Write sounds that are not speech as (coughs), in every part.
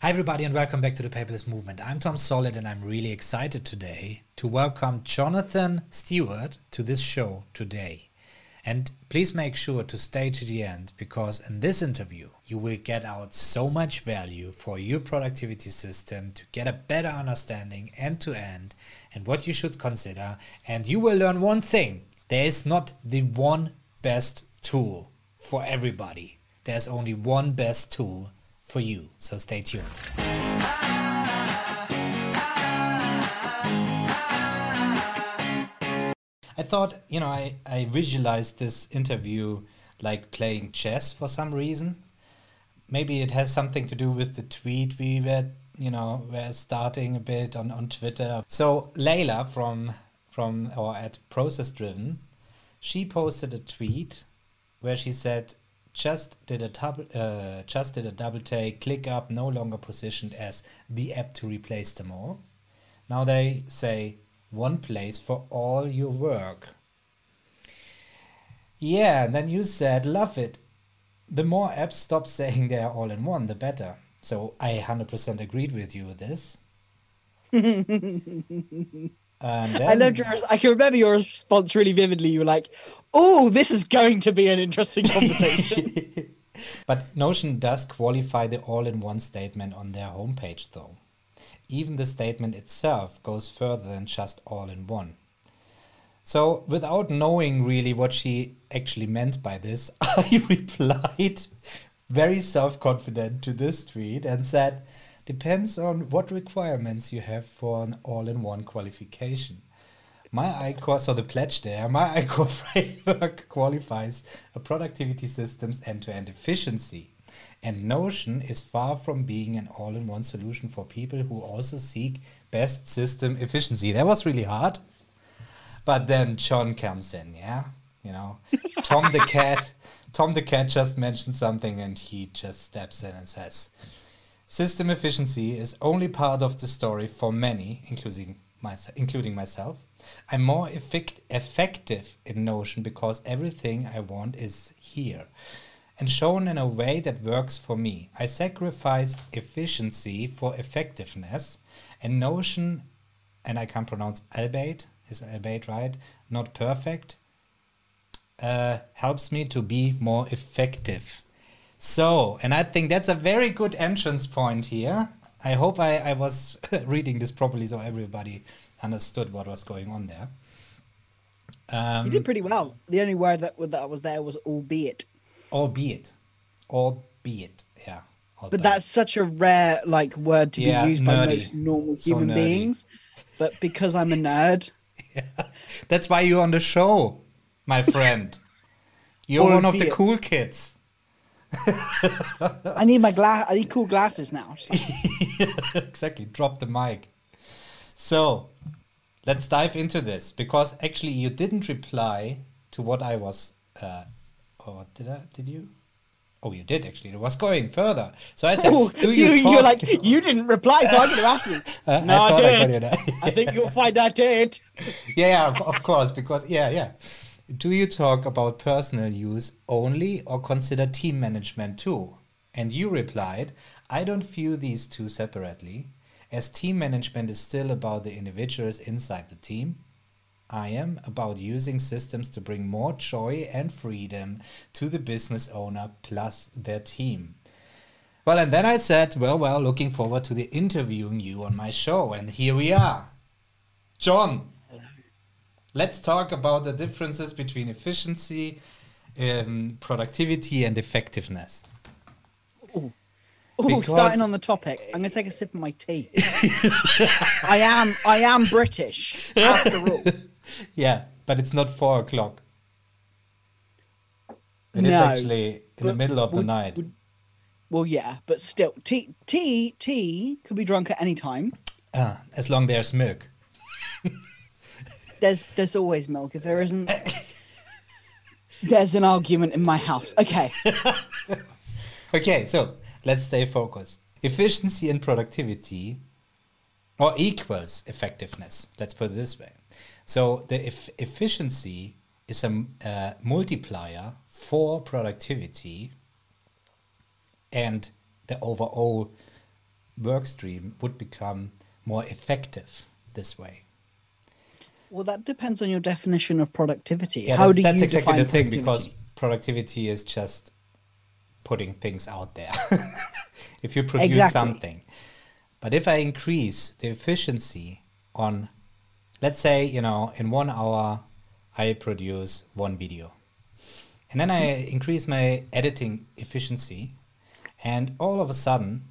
Hi, everybody, and welcome back to the Paperless Movement. I'm Tom Solid, and I'm really excited today to welcome Jonathan Stewart to this show today. And please make sure to stay to the end because in this interview, you will get out so much value for your productivity system to get a better understanding end to end and what you should consider. And you will learn one thing there is not the one best tool for everybody, there's only one best tool for you. So stay tuned. I thought, you know, I, I visualized this interview like playing chess for some reason. Maybe it has something to do with the tweet we were, you know, were starting a bit on, on Twitter. So Layla from from or at Process Driven, she posted a tweet where she said, just did a double uh, just did a double take ClickUp no longer positioned as the app to replace them all. Now they say one place for all your work. Yeah and then you said love it. The more apps stop (laughs) saying they're all in one the better. So i 100% agreed with you with this (laughs) then... I loved yours. I can remember your response really vividly. You were like, "Oh, this is going to be an interesting (laughs) conversation." (laughs) but Notion does qualify the all-in-one statement on their homepage, though. Even the statement itself goes further than just all-in-one. So, without knowing really what she actually meant by this, (laughs) I replied very self confident to this tweet and said, depends on what requirements you have for an all-in-one qualification. My ICOR, so the pledge there, my (laughs) ICOR framework qualifies a productivity system's end-to-end efficiency. And Notion is far from being an all-in-one solution for people who also seek best system efficiency. That was really hard. But then John comes in, yeah? You know, Tom the (laughs) cat, Tom the cat just mentioned something and he just steps in and says, System efficiency is only part of the story for many, including, myself, including myself. I'm more effect effective in Notion because everything I want is here and shown in a way that works for me. I sacrifice efficiency for effectiveness, and Notion, and I can't pronounce Albeit, is Albeit right? Not perfect, uh, helps me to be more effective. So, and I think that's a very good entrance point here. I hope I, I was (laughs) reading this properly so everybody understood what was going on there. Um, you did pretty well. The only word that, that was there was albeit. Albeit. Albeit, yeah. Albeit. But that's such a rare like word to yeah, be used nerdy. by most normal so human nerdy. beings. But because I'm a nerd. (laughs) yeah. That's why you're on the show, my friend. You're one of the cool kids. I need my glass. I need cool glasses now. (laughs) exactly. Drop the mic. So, let's dive into this because actually you didn't reply to what I was. Uh, or did I? Did you? Oh, you did actually. It was going further. So I said, (laughs) oh, "Do you?" you talk? You're like, you didn't reply, so I'm going to ask you. (laughs) Uh, no, I, I did. I, I think you'll find I did. Yeah, yeah, of course, because yeah, yeah. Do you talk about personal use only or consider team management too? And you replied, I don't view these two separately, as team management is still about the individuals inside the team. I am about using systems to bring more joy and freedom to the business owner plus their team. Well, and then I said, well, well, looking forward to the interviewing you on my show. And here we are. John, let's talk about the differences between efficiency, um, productivity, and effectiveness. Oh, starting on the topic, I'm going to take a sip of my tea. (laughs) I am, I am British after all. (laughs) Yeah, but it's not four o'clock. It no, is actually in the middle of would, the night. Would, well, yeah, but still, tea, tea, tea could be drunk at any time. Ah, as long as there's milk there's there's always milk. If there isn't, there's an argument in my house. Okay. (laughs) okay, so let's stay focused. Efficiency and productivity, or equals effectiveness. Let's put it this way. So the e- efficiency is a uh, multiplier for productivity, and the overall work stream would become more effective this way. Well, that depends on your definition of productivity. Yeah, How that's, do that's you exactly the thing because productivity? productivity is just putting things out there. (laughs) if you produce Exactly. something. But if I increase the efficiency on, let's say, you know, in one hour, I produce one video. And then I increase my editing efficiency, and all of a sudden,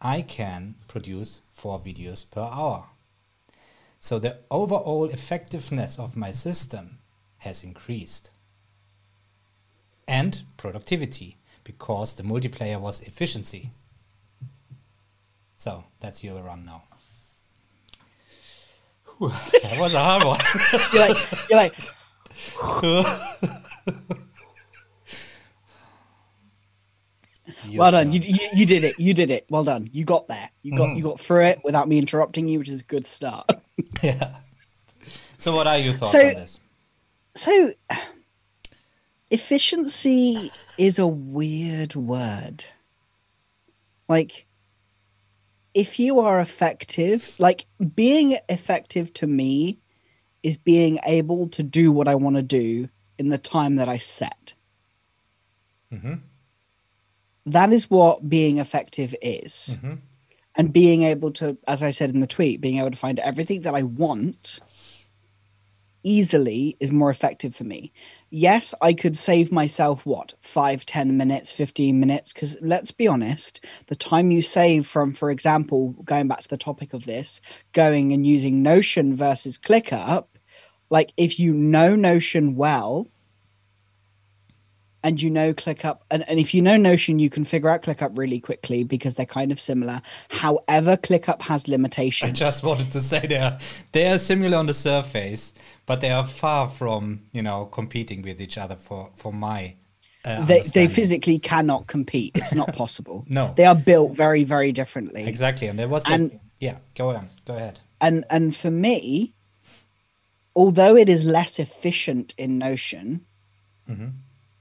I can produce four videos per hour. So the overall effectiveness of my system has increased. And productivity, because the multiplayer was efficiency. So that's your run now. Whew, that was a hard one. (laughs) You're like, you're like, (laughs) Your well done. You, you you did it. You did it. Well done. You got there. You got mm-hmm. you got through it without me interrupting you, which is a good start. (laughs) (laughs) yeah. So what are your thoughts So- on this? So, efficiency is a weird word. Like, if you are effective, like being effective to me is being able to do what I want to do in the time that I set. Mhm. That is what being effective is. Mhm. And being able to, as I said in the tweet, being able to find everything that I want easily is more effective for me. Yes, I could save myself what five, ten minutes, 15 minutes. Because let's be honest, the time you save from, for example, going back to the topic of this, going and using Notion versus ClickUp, like if you know Notion well and you know ClickUp, and, and if you know Notion, you can figure out ClickUp really quickly because they're kind of similar. However, ClickUp has limitations. I just wanted to say they are they are similar on the surface, but they are far from you know competing with each other for for my. Uh, they, they physically cannot compete. It's not possible. (laughs) No. they are built very, very differently. exactly, and there was And- yeah. Go on, go ahead. And and for me, although it is less efficient in Notion, Mhm.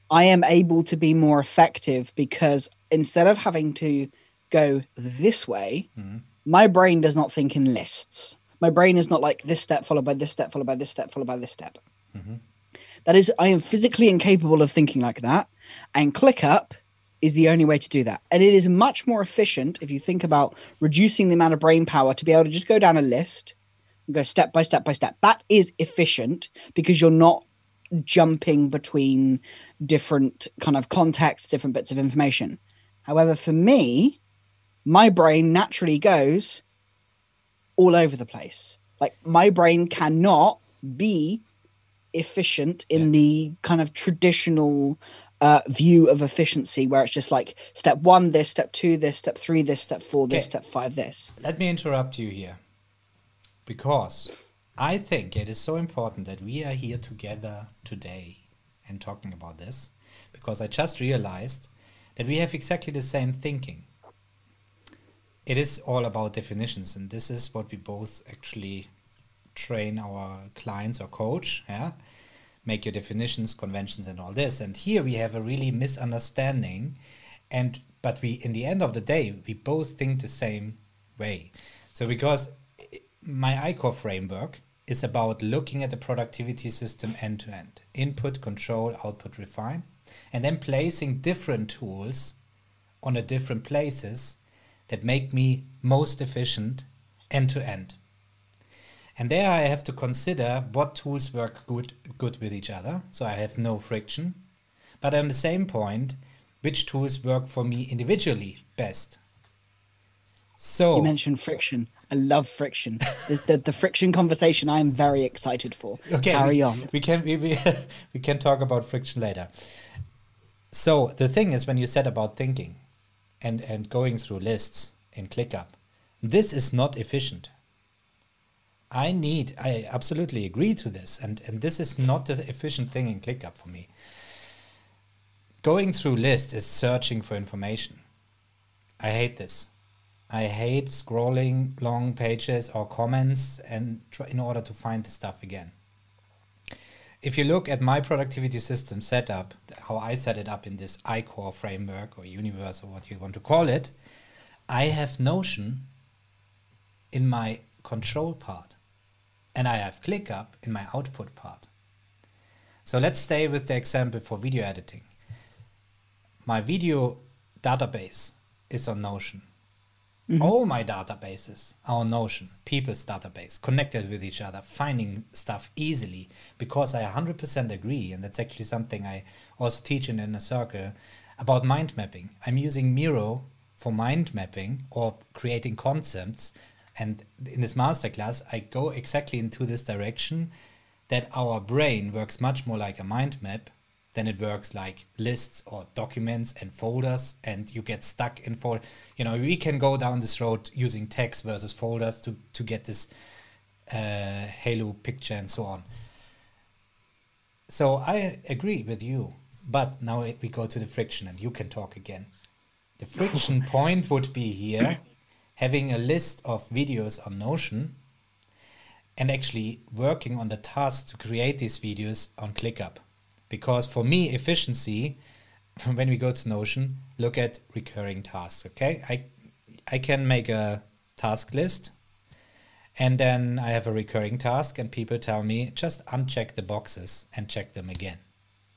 I am able to be more effective because instead of having to go this way, Mhm. my brain does not think in lists. My brain is not like this step followed by this step followed by this step followed by this step. Mhm. That is, I am physically incapable of thinking like that, and ClickUp is the only way to do that. And it is much more efficient if you think about reducing the amount of brain power to be able to just go down a list and go step by step by step. That is efficient because you're not jumping between different kind of contexts, different bits of information. However, for me, my brain naturally goes all over the place. Like my brain cannot be efficient in Yeah. the kind of traditional uh, view of efficiency, where it's just like step one, this, step two, this, step three, this, step four, this, Okay. step five, this. Let me interrupt you here, because I think it is so important that we are here together today and talking about this, because I just realized that we have exactly the same thinking. It is all about definitions, and this is what we both actually train our clients or coach. Yeah, make your definitions, conventions, and all this. And here we have a really misunderstanding, and but we, in the end of the day, we both think the same way. So because eh, my ICOR framework is about looking at the productivity system end to end, input, control, output, refine, and then placing different tools on the different places that make me most efficient end to end. And there I have to consider what tools work good good with each other, so I have no friction. But on the same point, which tools work for me individually best. So You mentioned friction. I love friction. the, the, the friction conversation I am very excited for. okay, Carry we, on. we can we, we, (laughs) we can talk about friction later. So the thing is when you said about thinking and, and going through lists in ClickUp, this is not efficient. I need, I absolutely agree to this, and, and this is not the efficient thing in ClickUp for me. Going through lists is searching for information. I hate this. I hate scrolling long pages or comments and in order to find the stuff again. If you look at my productivity system setup, how I set it up in this ICOR framework or universe or what you want to call it, I have Notion in my control part and I have ClickUp in my output part. So let's stay with the example for video editing. My video database is on Notion. Mm-hmm. All my databases our Notion, people's database, connected with each other, finding stuff easily because I 100% agree, and that's actually something I also teach in Inner Circle about mind mapping. I'm using Miro for mind mapping or creating concepts, and in this masterclass, I go exactly into this direction that our brain works much more like a mind map than it works like lists or documents and folders and you get stuck in folder you know we can go down this road using text versus folders to to get this uh, halo picture and so on so i agree with you but now it- we go to the friction and you can talk again the friction (laughs) point would be here having a list of videos on notion and actually working on the task to create these videos on ClickUp. Because for me, efficiency, (laughs) when we go to Notion, look at recurring tasks. Okay, I I can make a task list, and then I have a recurring task, and people tell me just uncheck the boxes and check them again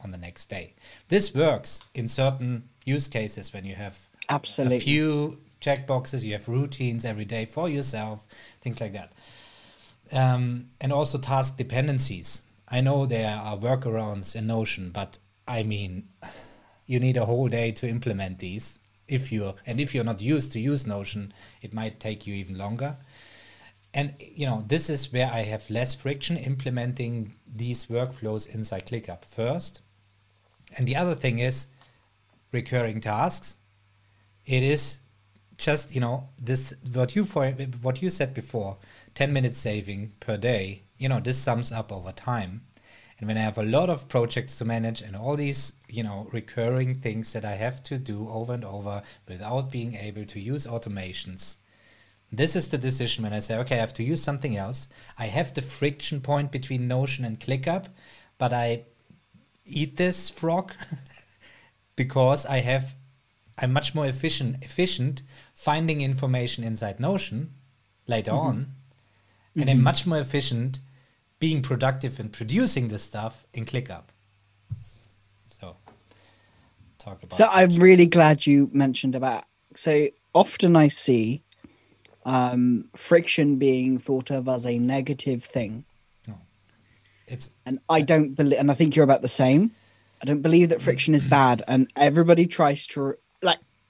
on the next day. This works in certain use cases when you have Absolutely. a few checkboxes, you have routines every day for yourself, things like that um, and also task dependencies. I know there are workarounds in Notion, but I mean, you need a whole day to implement these. If you're and if you're not used to use Notion, it might take you even longer. And you know, this is where I have less friction implementing these workflows inside ClickUp first. And the other thing is recurring tasks. It is just you know this what you what you said before 10 minutes saving per day you know this sums up over time. And when i have a lot of projects to manage and all these you know recurring things that i have to do over and over without being able to use automations this is the decision when i say okay i have to use something else. I have the friction point between notion and clickup but i eat this frog (laughs) because i have i'm much more efficient efficient finding information inside notion later mm-hmm. on and I'm mm-hmm. much more efficient being productive and producing this stuff in ClickUp. So, talk about. So I'm really glad you mentioned about. So often I see um, friction being thought of as a negative thing, No. it's and I don't believe. And I think you're about the same. I don't believe that friction is bad, and everybody tries to.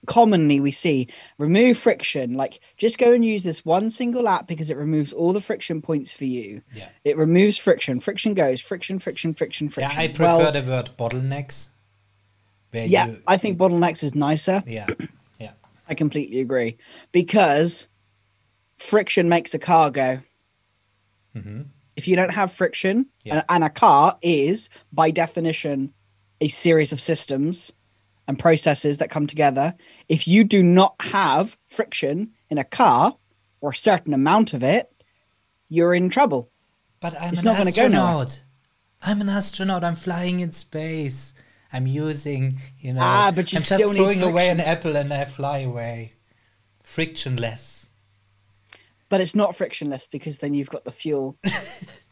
Commonly, we see remove friction. Like, just go and use this one single app because it removes all the friction points for you. yeah, It removes friction. Friction goes. Friction, friction, friction, friction. yeah. I prefer Well, the word bottlenecks. Yeah, you, I think bottlenecks is nicer. yeah, yeah, I completely agree because friction makes a car go. hmm If you don't have friction, Yeah. and, and a car is by definition a series of systems and processes that come together. If you do not have friction in a car or a certain amount of it, you're in trouble. But I'm It's an not gonna go astronaut. I'm an astronaut. I'm flying in space. I'm using, you know, Ah, but you I'm still just throwing away an apple and I fly away. Frictionless. But it's not frictionless because then you've got the fuel. (laughs)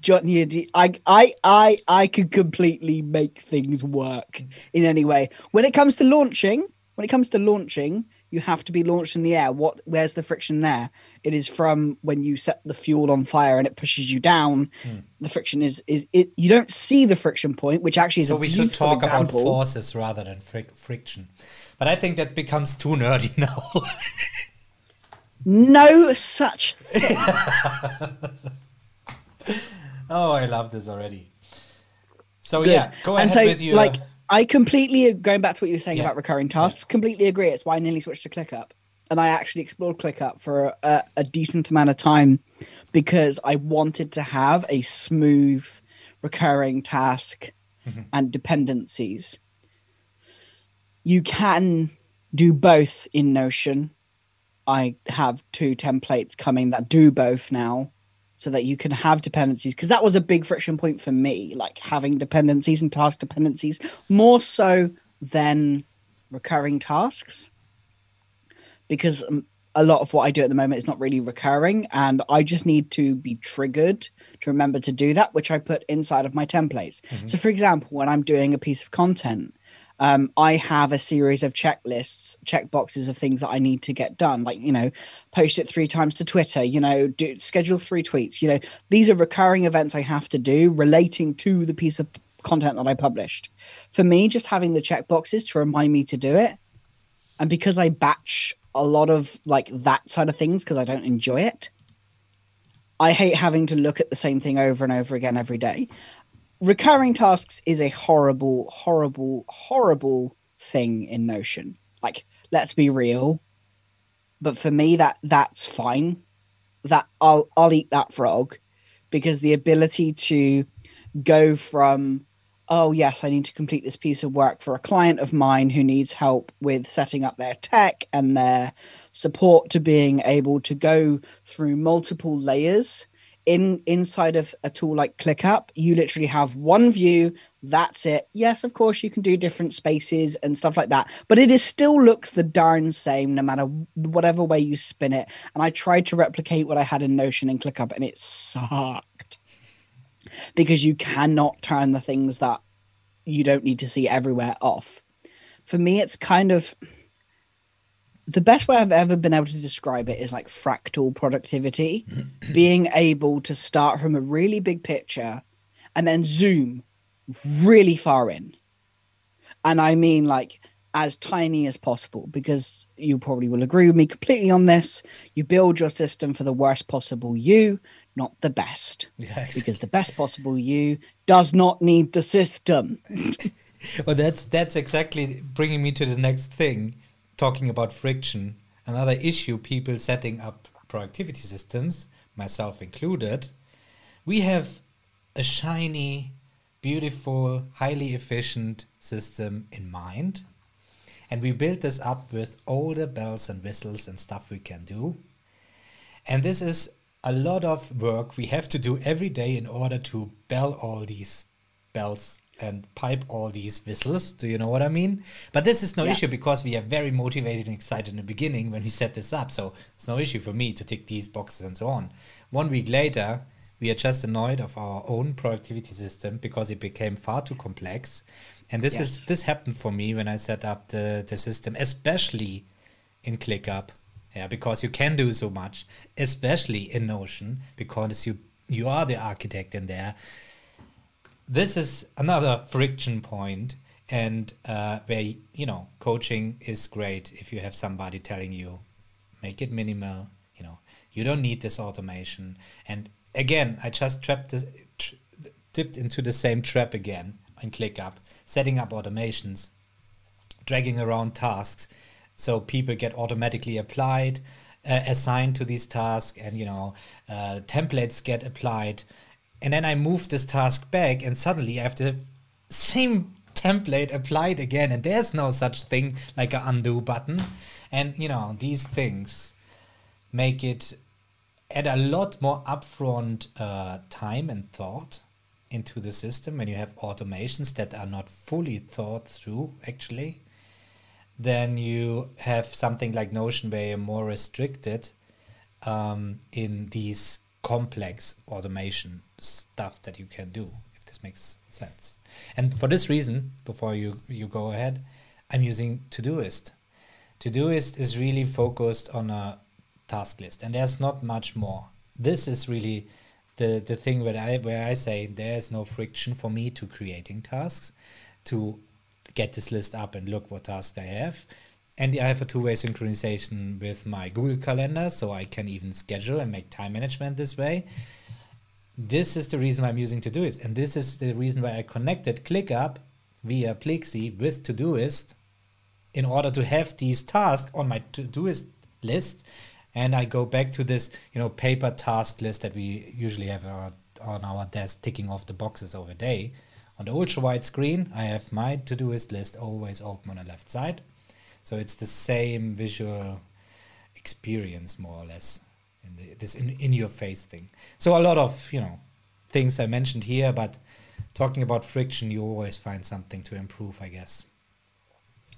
John, you, I, I, I, I could completely make things work in any way. When it comes to launching, when it comes to launching, you have to be launched in the air. What? Where's the friction there? It is from when you set the fuel on fire and it pushes you down. Hmm. The friction is is it. You don't see the friction point, which actually is So a we should talk about forces rather than fric- friction. But I think that becomes too nerdy (laughs) now. No such (laughs) (laughs) oh, I love this already. So Good. yeah, go ahead so, with you. like I completely going back to what you were saying Yeah. about recurring tasks. Completely agree. It's why I nearly switched to ClickUp, and I actually explored ClickUp for a, a decent amount of time because I wanted to have a smooth recurring task Mm-hmm. and dependencies. You can do both in Notion. I have two templates coming that do both now so that you can have dependencies because that was a big friction point for me like having dependencies and task dependencies more so than recurring tasks because um, a lot of what I do at the moment is not really recurring, and I just need to be triggered to remember to do that, which I put inside of my templates. Mhm. So, for example, when I'm doing a piece of content, um, I have a series of checklists, check boxes of things that I need to get done, like you know, post it three times to Twitter, you know, do schedule three tweets. You know, these are recurring events I have to do relating to the piece of content that I published. For me, just having the check boxes to remind me to do it, and because I batch a lot of like that side of things because I don't enjoy it. I hate having to look at the same thing over and over again every day. Recurring tasks is a horrible, horrible, horrible thing in Notion. Like, let's be real. But for me, that that's fine. That I'll I'll eat that frog because the ability to go from oh yes i need to complete this piece of work for a client of mine who needs help with setting up their tech and their support to being able to go through multiple layers in inside of a tool like clickup you literally have one view that's it. Yes of course you can do different spaces and stuff like that but it is still looks the darn same no matter whatever way you spin it. And i tried to replicate what i had in notion and clickup and it sucked. Because you cannot turn the things that you don't need to see everywhere off. For me, it's kind of the best way I've ever been able to describe it is like fractal productivity, (clears throat) being able to start from a really big picture and then zoom really far in. And I mean, like, as tiny as possible because you probably will agree with me completely on this. You build your system for the worst possible you, not the best, exactly. because the best possible you does not need the system. (laughs) well, that's that's exactly bringing me to the next thing, talking about friction. Another issue: people setting up productivity systems, myself included. We have a shiny, beautiful, highly efficient system in mind, and we build this up with all the bells and whistles and stuff we can do. And this is a lot of work we have to do every day in order to bell all these bells and pipe all these whistles. Do you know what I mean? But this is no Yeah. issue because we are very motivated and excited in the beginning when we set this up. So it's no issue for me to tick these boxes and so on. One week later, we are just annoyed of our own productivity system because it became far too complex. And this Yes. is this happened for me when I set up the, the system, especially in ClickUp. Yeah, because you can do so much, especially in Notion, because you you are the architect in there. This is another friction point, and uh, where you know coaching is great if you have somebody telling you, make it minimal. You know, you don't need this automation. And again, I just trapped this, tr- dipped into the same trap again on ClickUp, setting up automations dragging around tasks so people get automatically applied uh, assigned to these tasks and you know uh, templates get applied and then i move this task back and suddenly i have the same template applied again. And there's no such thing like an undo button. And you know these things make it add a lot more upfront uh, time and thought into the system when you have automations that are not fully thought through actually. Then you have something like notion where you're more restricted um, in these complex automation stuff that you can do if this makes sense. And for this reason before you you go ahead i'm using todoist. Todoist is really focused on a task list and there's not much more. This is really the the thing where i where i say there's no friction for me to creating tasks to get this list up and look what tasks i have. And i have a two-way synchronization with my google calendar so i can even schedule and make time management this way this is the reason why i'm using todoist and this is the reason why i connected clickup via Pleexy with todoist in order to have these tasks on my todoist list. And I go back to this, you know, paper task list that we usually have our, on our desk, ticking off the boxes over day. On the ultra wide screen, I have my Todoist list always open on the left side, so it's the same visual experience more or less in the, this in, in your face thing. So a lot of you know things I mentioned here, but talking about friction, you always find something to improve, I guess.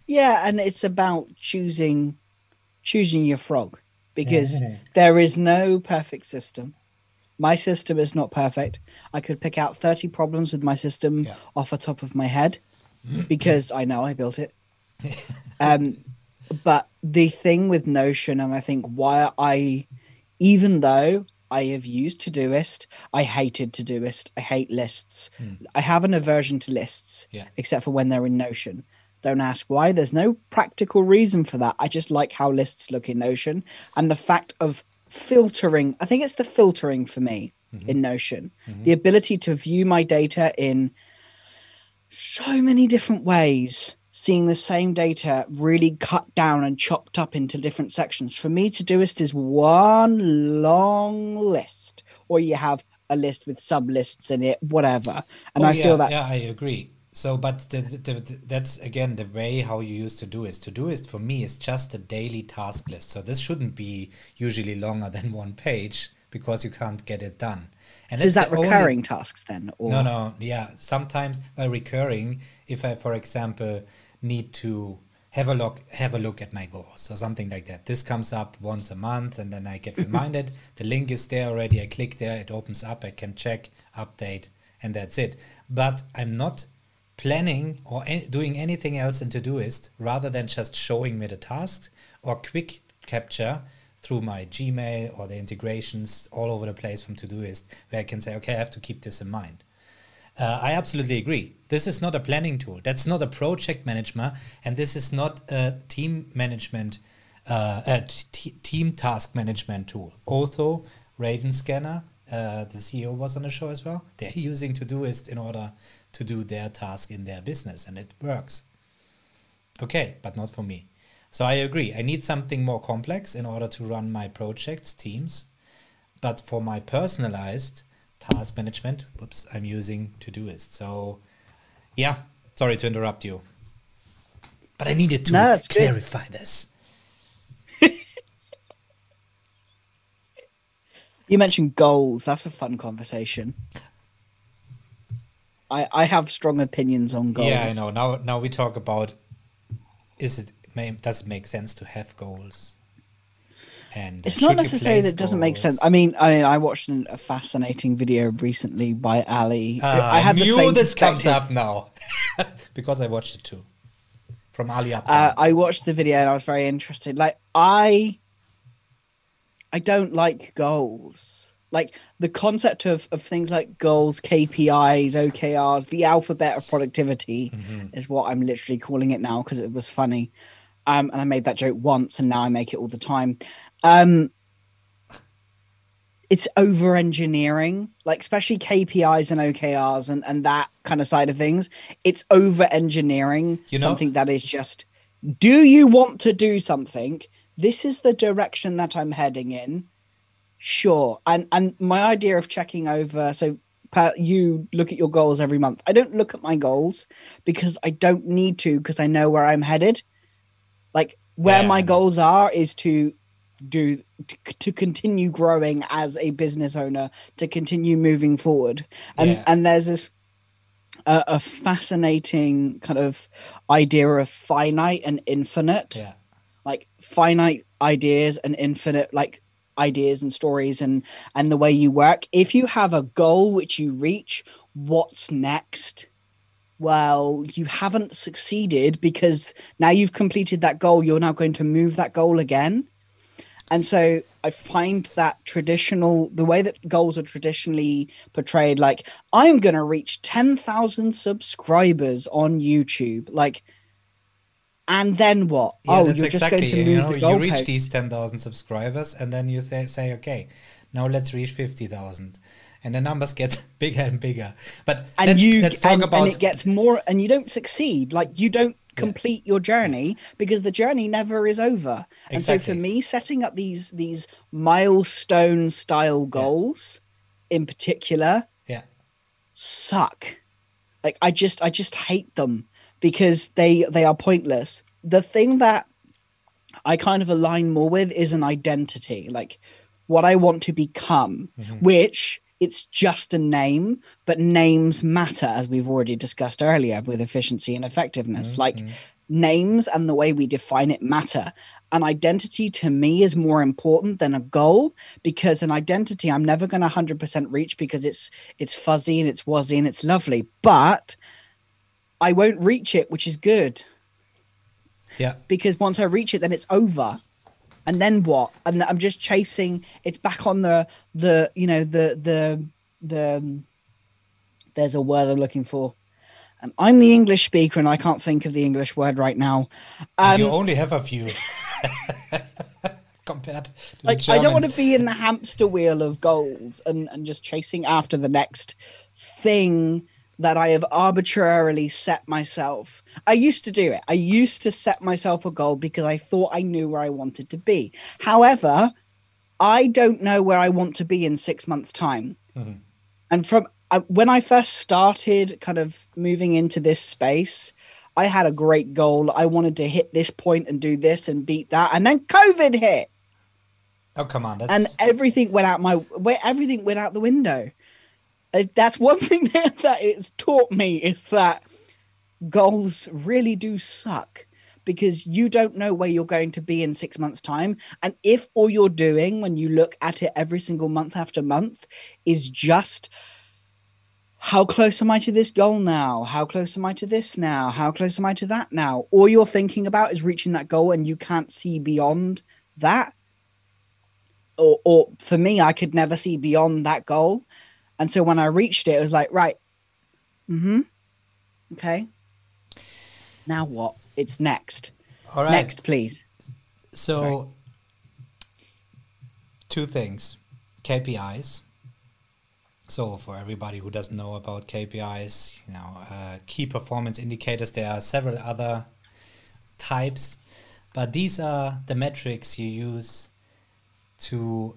Yeah, and it's about choosing choosing your frog because there is no perfect system. My system is not perfect. I could pick out 30 problems with my system Yeah. off the top of my head because I know I built it. (laughs) um, but the thing with Notion, and I think why I, even though I have used Todoist, I hated Todoist. I hate lists. Hmm. I have an aversion to lists, Yeah. except for when they're in Notion. Don't ask why. There's no practical reason for that. I just like how lists look in Notion and the fact of filtering. I think it's the filtering for me mm-hmm. in Notion. Mm-hmm. The ability to view my data in so many different ways, seeing the same data really cut down and chopped up into different sections. For me, to Todoist is one long list, or you have a list with sub lists in it, whatever. And Oh, I yeah, feel that yeah, I agree. So, but the, the, the, that's again the way how you used to do is to do is for me is just a daily task list. So this shouldn't be usually longer than (laughs) one page because you can't get it done. And is that the only- recurring tasks then? Or No, no, yeah. Sometimes uh, recurring. If I, for example, need to have a look, have a look at my goals or something like that. This comes up once a month, and then I get (laughs) reminded. the link is there already. I click there, it opens up. I can check, update, and that's it. But I'm not planning or a- doing anything else in Todoist rather than just showing me the tasks or quick capture through my Gmail or the integrations all over the place from Todoist, where I can say, okay, I have to keep this in mind. Uh, I absolutely agree. This is not a planning tool. That's not a project management, and this is not a team management, uh, a t- team task management tool. Although Raven Scanner, uh, the CEO was on the show as well. They're using Todoist in order to do their task in their business, and it works. Okay, but not for me. So I agree. I need something more complex in order to run my projects, teams. But for my personalized task management, whoops, I'm using Todoist. So yeah, sorry to interrupt you. But I needed to No, that's good. clarify this. (laughs) You mentioned goals. That's a fun conversation. I I have strong opinions on goals. Yeah, I know. Now now we talk about is it may, does it make sense to have goals? And It's not necessarily that it doesn't make sense. I mean, I I watched an, a fascinating video recently by Ali. Ah, I had the knew same this comes up now (laughs) because I watched it too. From Ali Abdaal. Uh, I watched the video and I was very interested. Like I, I don't like goals. Like the concept of, of things like goals, KPIs, OKRs, the alphabet of productivity Mm-hmm. is what I'm literally calling it now because it was funny. Um, and I made that joke once and now I make it all the time. Um, it's over engineering, like especially KPIs and OKRs and, and that kind of side of things. It's over engineering You know- something that is just do you want to do something? This is the direction that I'm heading in. Sure. And and my idea of checking over so Pat, you look at your goals every month. I don't look at my goals because I don't need to because I know where I'm headed. Like where Yeah, my goals are is to do to, to continue growing as a business owner, to continue moving forward. And Yeah. and there's this a, a fascinating kind of idea of finite and infinite yeah. like finite ideas and infinite like ideas and stories and and the way you work if you have a goal which you reach what's next well you haven't succeeded because now you've completed that goal you're now going to move that goal again and so i find that traditional the way that goals are traditionally portrayed like i'm going to reach 10,000 subscribers on youtube like and then what Yeah, oh that's you're exactly. just going to you move know, the you goalpost reach these ten thousand subscribers, and then you th- say, okay, now let's reach fifty thousand, and the numbers get (laughs) bigger and bigger. But and let's, you let's talk and, about and it gets more and you don't succeed like you don't complete your journey because the journey never is over. And so for me setting up these these milestone style goals in particular yeah, suck. Like i just i just hate them because they they are pointless. The thing that i kind of align more with is an identity. Like what i want to become mm-hmm. which it's just a name but names matter as we've already discussed earlier with efficiency and effectiveness mm-hmm. like names and the way we define it matter an identity to me is more important than a goal because an identity I'm never going to 100% reach because it's it's fuzzy and it's wuzzy and it's lovely, but I won't reach it, which is good. Yeah. Because once I reach it, then it's over. And then what? And I'm just chasing. It's back on the the you know the the the. um, There's a word I'm looking for. And I'm the English speaker, and I can't think of the English word right now. Um, you only have a few (laughs) compared to like I don't want to be in the hamster wheel of goals and and just chasing after the next thing that I have arbitrarily set myself. I used to do it. I used to set myself a goal because I thought I knew where I wanted to be. However, I don't know where I want to be in 6 months time. Mhm. And from I, when I first started kind of moving into this space, I had a great goal. I wanted to hit this point and do this and beat that. And then COVID hit Oh come on, that's and everything went out my way everything went out the window Uh, Uh, that's one (laughs) thing that, that it's taught me is that goals really do suck because you don't know where you're going to be in six months time and if all you're doing when you look at it every single month after month is just how close am I to this goal now? How close am I to this now? How close am I to that now? All you're thinking about is reaching that goal and you can't see beyond that or, or for me, I could never see beyond that goal. And so when I reached it, it was like, right, mm-hmm, okay. Now what? It's next. all right. Next, please. So, two things KPIs. So, for everybody who doesn't know about KPIs, you know, uh, key performance indicators, there are several other types, but these are the metrics you use to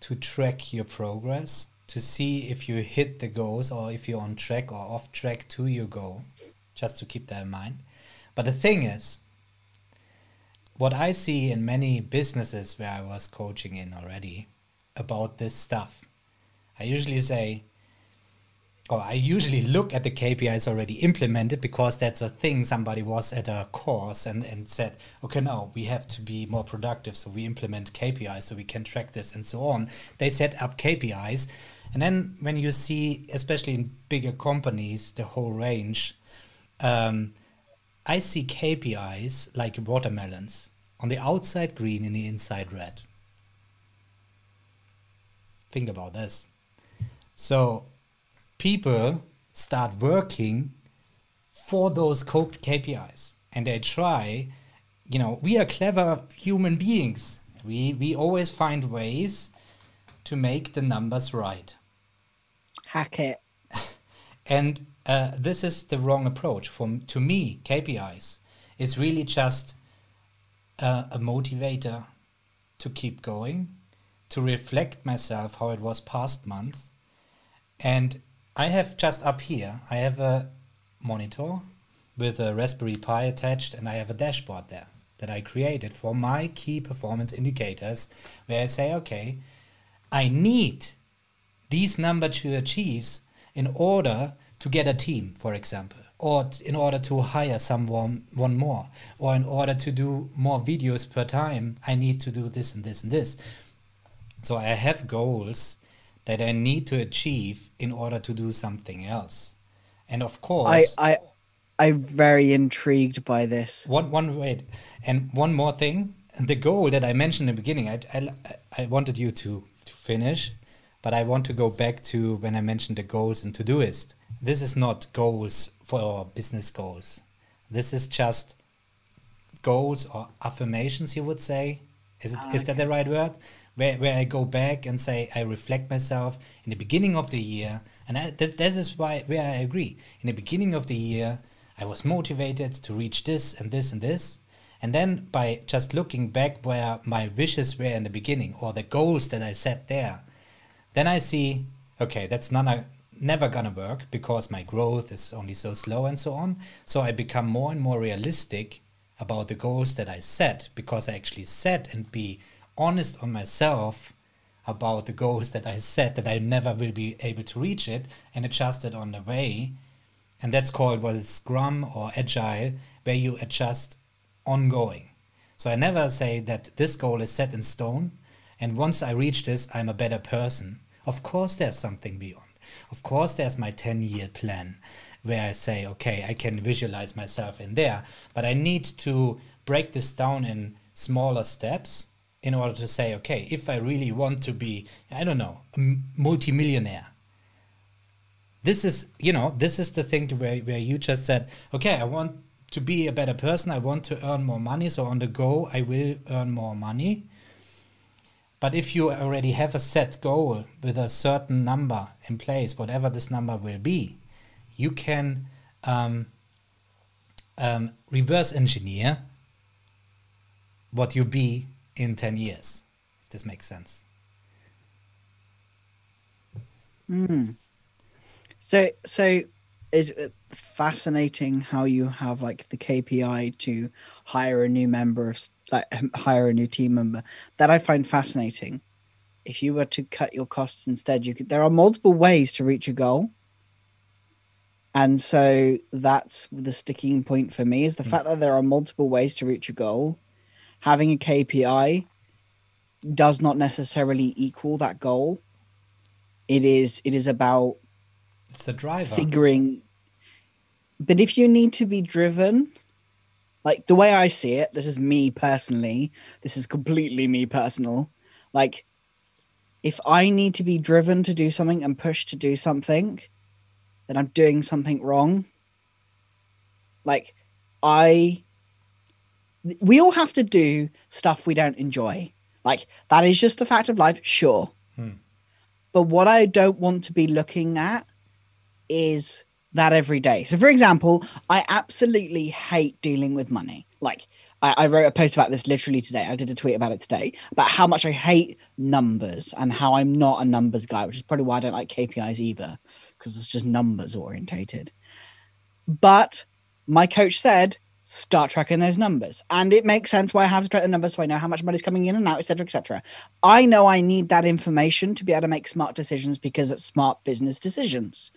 to track your progress, to see if you hit the goals or if you're on track or off track to your goal, just to keep that in mind. But the thing is, what I see in many businesses where I was coaching in already about this stuff, I usually say, or I usually look at the KPIs already implemented because that's a thing somebody was at a course and, and said, okay, now we have to be more productive, so we implement KPIs so we can track this and so on. They set up KPIs. And then when you see, especially in bigger companies, the whole range, um, I see KPIs like watermelons on the outside green and the inside red. Think about this. So people start working for those KPIs and they try, you know, we are clever human beings. We, we always find ways to make the numbers right. Hack it. (laughs) And uh, this is the wrong approach. For to me, KPIs is really just uh, a motivator to keep going, to reflect myself how it was past month. And I have just up here, I have a monitor with a Raspberry Pi attached, and I have a dashboard there that I created for my key performance indicators, where I say, okay, I need these number to achieve in order to get a team, for example, or in order to hire someone one more, or in order to do more videos per time, I need to do this and this and this. So I have goals that I need to achieve in order to do something else. And of course, I, I'm very intrigued by this. one one wait, and one more thing. The goal that I mentioned in the beginning, I I, I wanted you to, to finish, but I want to go back to when I mentioned the goals and Todoist. This is not goals for business goals. This is just goals or affirmations, you would say. Is it is that ah, the right word? Where where I go back and say I reflect myself in the beginning of the year, and I, that this is why where I agree. In the beginning of the year, I was motivated to reach this and this and this, and then by just looking back where my wishes were in the beginning or the goals that I set there, then I see, okay, that's not a, never gonna work because my growth is only so slow and so on. So I become more and more realistic about the goals that I set because I actually set and be honest on myself about the goals that I set that I never will be able to reach it and adjust it on the way. And that's called what is Scrum or Agile, where you adjust ongoing. So I never say that this goal is set in stone. And once I reach this, I'm a better person. Of course, there's something beyond. Of course, there's my 10 year plan where I say, okay, I can visualize myself in there. But I need to break this down in smaller steps in order to say, okay, if I really want to be, I don't know, a multimillionaire, this is, you know, this is the thing where, where you just said, okay, I want to be a better person. I want to earn more money. So on the go, I will earn more money. But if you already have a set goal with a certain number in place, whatever this number will be, you can um, um, reverse engineer what you be in 10 years, if this makes sense. Mm. So, so it's fascinating how you have like the KPI to hire a new member of like hire a new team member. That I find fascinating. If you were to cut your costs instead, you could. There are multiple ways to reach a goal, and so that's the sticking point for me is the mm. fact that there are multiple ways to reach a goal. Having a KPI does not necessarily equal that goal. It is it is about it's the driver figuring. But if you need to be driven, like the way I see it, this is me personally. This is completely me personal. Like, if I need to be driven to do something and pushed to do something, then I'm doing something wrong. Like, I. We all have to do stuff we don't enjoy. Like, that is just a fact of life, sure. Hmm. But what I don't want to be looking at is that every day. So, for example, I absolutely hate dealing with money. Like, I, I, wrote a post about this literally today. I did a tweet about it today about how much I hate numbers and how I'm not a numbers guy, which is probably why I don't like KPIs either, because it's just numbers orientated. But my coach said, start tracking those numbers. And it makes sense why I have to track the numbers so I know how much money's coming in and out, etc. etc. I know I need that information to be able to make smart decisions because it's smart business decisions.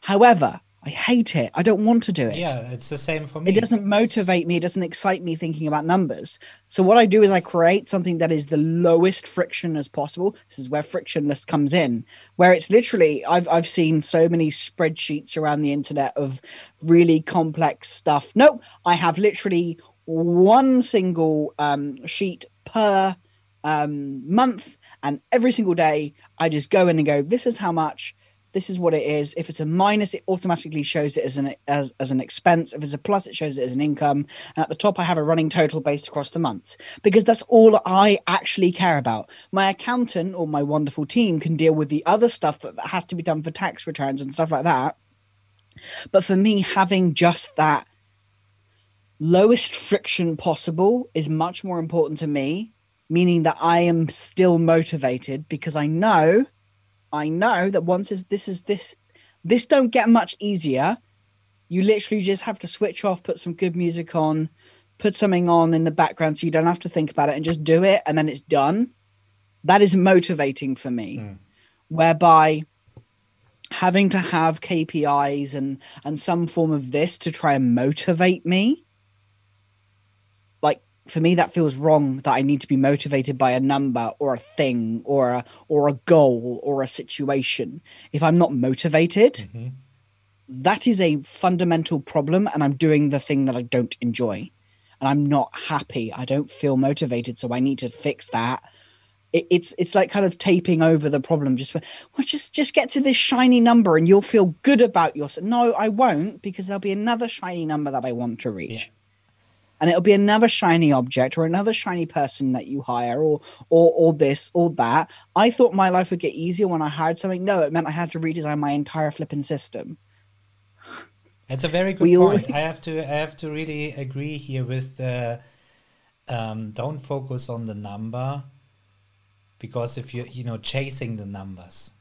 However, I hate it. I don't want to do it. Yeah, it's the same for me. It doesn't motivate me. It doesn't excite me thinking about numbers. So what I do is I create something that is the lowest friction as possible. This is where frictionless comes in, where it's literally I've I've seen so many spreadsheets around the internet of really complex stuff. No, I have literally one single um, sheet per um, month, and every single day I just go in and go. This is how much this is what it is. If it's a minus, it automatically shows it as an as, as an expense. If it's a plus, it shows it as an income. And at the top, I have a running total based across the months because that's all I actually care about. My accountant or my wonderful team can deal with the other stuff that, that has to be done for tax returns and stuff like that. But for me, having just that lowest friction possible is much more important to me, meaning that I am still motivated because I know I know that once is this is this this don't get much easier. You literally just have to switch off, put some good music on, put something on in the background so you don't have to think about it and just do it and then it's done. That is motivating for me. Mm. Whereby having to have KPIs and and some form of this to try and motivate me for me that feels wrong that i need to be motivated by a number or a thing or a or a goal or a situation. If i'm not motivated mm-hmm. that is a fundamental problem and i'm doing the thing that i don't enjoy. And i'm not happy. I don't feel motivated so i need to fix that. It, it's it's like kind of taping over the problem. Just well just just get to this shiny number and you'll feel good about yourself no i won't because there'll be another shiny number that i want to reach. Yeah and it'll be another shiny object or another shiny person that you hire or or or this or that. I thought my life would get easier when I hired something. No, it meant I had to redesign my entire flipping system. It's a very good we point. I have to I have to really agree here with the um, don't focus on the number because if you're you know chasing the numbers,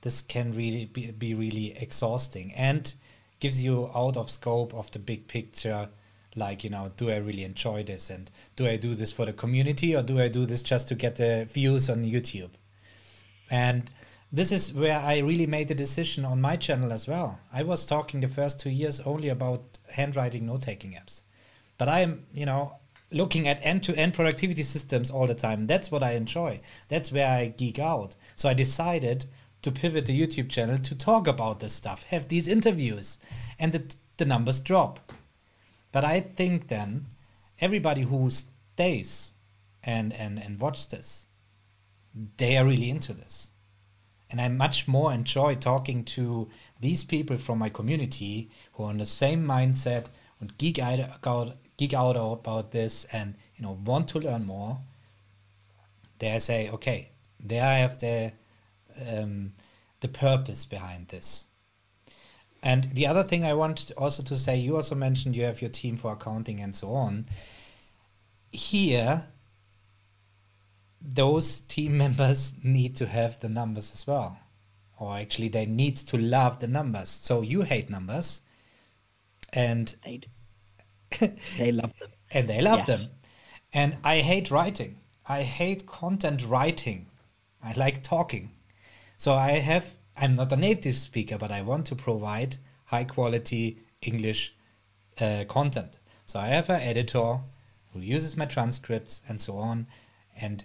this can really be, be really exhausting and gives you out of scope of the big picture like you know do i really enjoy this and do i do this for the community or do i do this just to get the views on youtube and this is where i really made the decision on my channel as well i was talking the first two years only about handwriting note taking apps but i'm you know looking at end-to-end productivity systems all the time. That's what I enjoy. That's where I geek out. So I decided to pivot the YouTube channel to talk about this stuff, have these interviews, and the, the numbers drop. But I think then everybody who stays and, and, and watch this, they are really into this. And I much more enjoy talking to these people from my community who are on the same mindset and geek out about, geek out about this and you know want to learn more. They say, okay, there I have the um, the purpose behind this. And the other thing I want also to say, you also mentioned you have your team for accounting and so on. Here, those team (laughs) members need to have the numbers as well. Or actually, they need to love the numbers. So you hate numbers, and they, (laughs) they love them. and they love yes. them. And I hate writing. I hate content writing. I like talking. So I have, I'm not a native speaker, but I want to provide high quality English uh, content. So I have an editor who uses my transcripts and so on and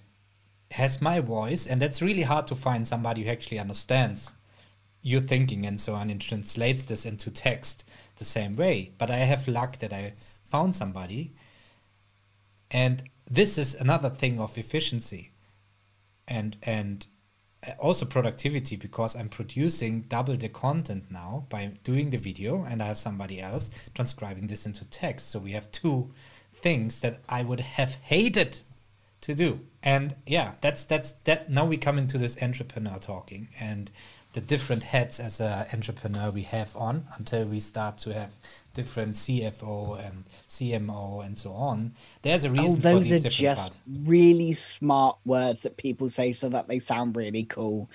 has my voice. And that's really hard to find somebody who actually understands your thinking and so on and translates this into text the same way. But I have luck that I found somebody. And this is another thing of efficiency and and also productivity because I'm producing double the content now by doing the video and I have somebody else transcribing this into text. So we have two things that I would have hated to do. And yeah, that's that's that now we come into this entrepreneur talking and the different heads as an entrepreneur we have on until we start to have different CFO and CMO and so on. There's a oh, reason. Oh, those are just really smart words that people say so that they sound really cool.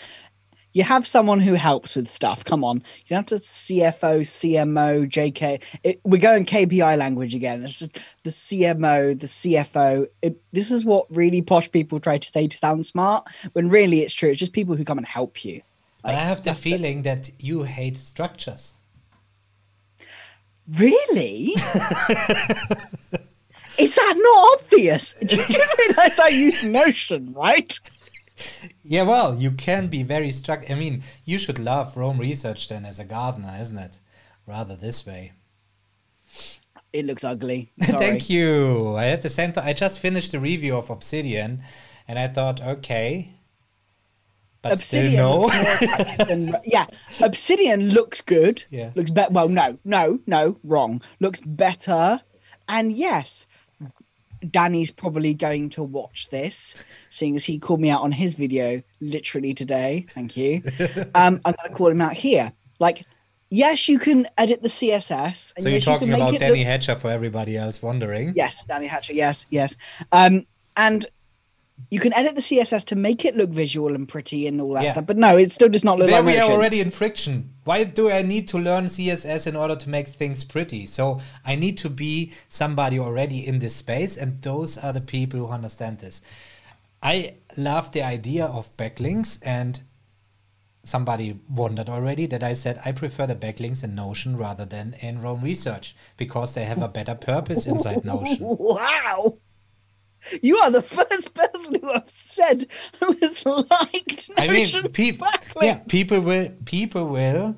You have someone who helps with stuff. Come on, you have to CFO, CMO, JK. It, we're going KPI language again. It's just the CMO, the CFO. It, this is what really posh people try to say to sound smart, when really it's true. It's just people who come and help you. Like, I have the feeling that you hate structures. Really? Is that not obvious? (laughs) Do you realize I use Notion, right? Yeah, well, you can be very struck. I mean, you should love Roam Research then as a gardener, isn't it? Rather this way. It looks ugly. (laughs) Thank you. I had the same thought. I just finished the review of Obsidian and I thought, okay, but Obsidian no. than, (laughs) yeah, Obsidian looks good. Yeah. Looks better. Well, no, no, no, wrong. Looks better. And yes, Danny's probably going to watch this, seeing as he called me out on his video literally today. Thank you. (laughs) um, I'm going to call him out here. Like, yes, you can edit the CSS. so you're yes, talking you about Danny look... Hatcher for everybody else wondering. Yes, Danny Hatcher. Yes, yes. Um, and you can edit the css to make it look visual and pretty and all that yeah. stuff but no it still does not look there like we are already in friction why do i need to learn css in order to make things pretty so i need to be somebody already in this space and those are the people who understand this i love the idea of backlinks and somebody wondered already that I said I prefer the backlinks in Notion rather than in Roam Research because they have a better purpose inside Notion. (laughs) Wow. You are the first person who I've said who has liked. I mean, people. Yeah, people will. People will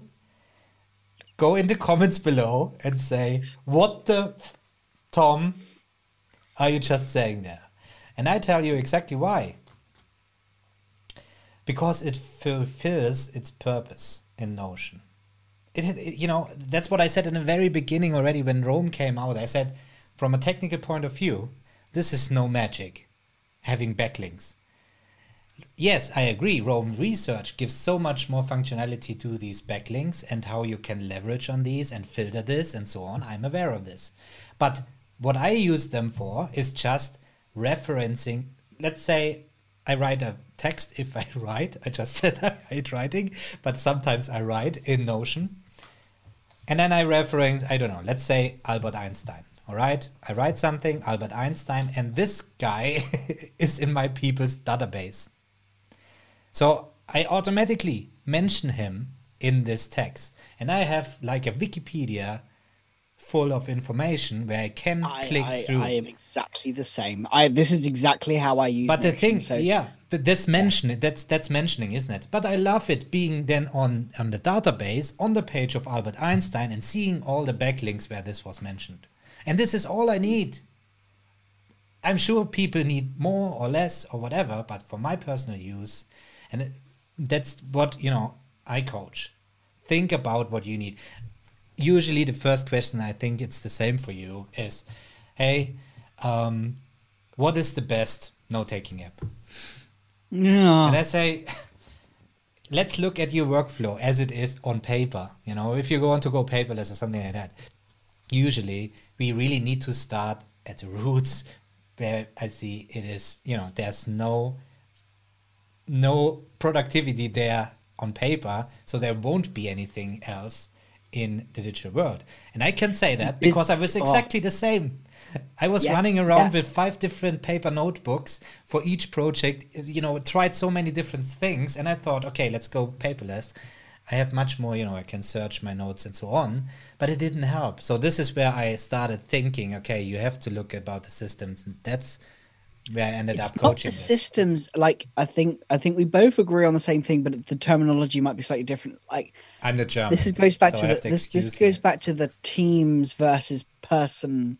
go in the comments below and say, "What the, Tom, are you just saying there?" And I tell you exactly why. Because it fulfills its purpose in Notion. It, it, you know, that's what I said in the very beginning already when Roam came out. I said, from a technical point of view, this is no magic, having backlinks. Yes, I agree. Roam Research gives so much more functionality to these backlinks and how you can leverage on these and filter this and so on. I'm aware of this. But what I use them for is just referencing. Let's say I write a text. If I (laughs) write, I just said I hate writing, but sometimes I write in Notion. And then I reference, I don't know, let's say Albert Einstein. All right, I write something, Albert Einstein, and this guy (laughs) is in my people's database. So I automatically mention him in this text. And I have like a Wikipedia full of information where I can I, click I, through. I am exactly the same. I this is exactly how I use. but the thing, so yeah, but that's mentioning that's that's mentioning, isn't it? But I love it being then on on the database on the page of Albert Einstein and seeing all the backlinks where this was mentioned. And this is all I need. I'm sure people need more or less or whatever, but for my personal use, and that's what you know I coach. Think about what you need. Usually, the first question I think it's the same for you is, "Hey, um, what is the best note-taking app?" yeah. And I say, let's look at your workflow as it is on paper. You know, if you want to go paperless or something like that, usually we really need to start at the roots where I see it is, you know, there's no no productivity there on paper, so there won't be anything else in the digital world. And I can say that because I was oh. exactly the same. I was Yes, running around yeah. with five different paper notebooks for each project, you know, tried so many different things and I thought, okay, let's go paperless. I have much more, you know, I can search my notes and so on, but it didn't help. So this is where I started thinking, okay, you have to look about the systems and that's where I ended it's up not coaching the this. systems. Like I think I think we both agree on the same thing, but the terminology might be slightly different. Like I'm the German. this is, goes back so to the, to this. This goes you. back to the teams versus person,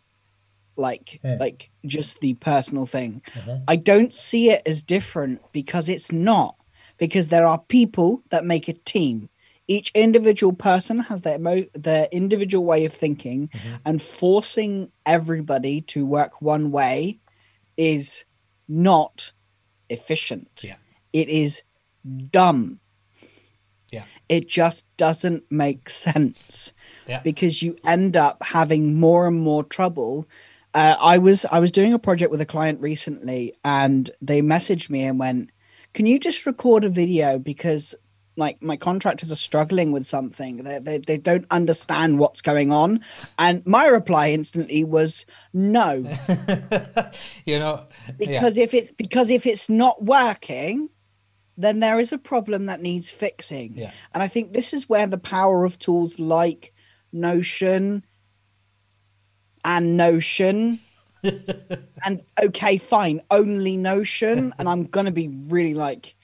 like Yeah. like just the personal thing. Mhm. I don't see it as different because it's not. Because there are people that make a team. Each individual person has their mo- their individual way of thinking, Mhm. and forcing everybody to work one way is not efficient. Yeah. It is dumb. Yeah. It just doesn't make sense Yeah. because you end up having more and more trouble. Uh, I was I was doing a project with a client recently, and they messaged me and went, "Can you just record a video because like my contractors are struggling with something. They, they, they don't understand what's going on. And my reply instantly was no. (laughs) You know, yeah. because if it's because if it's not working then there is a problem that needs fixing. Yeah. and i think this is where the power of tools like notion and notion (laughs) and okay fine only notion. And i'm gonna be really like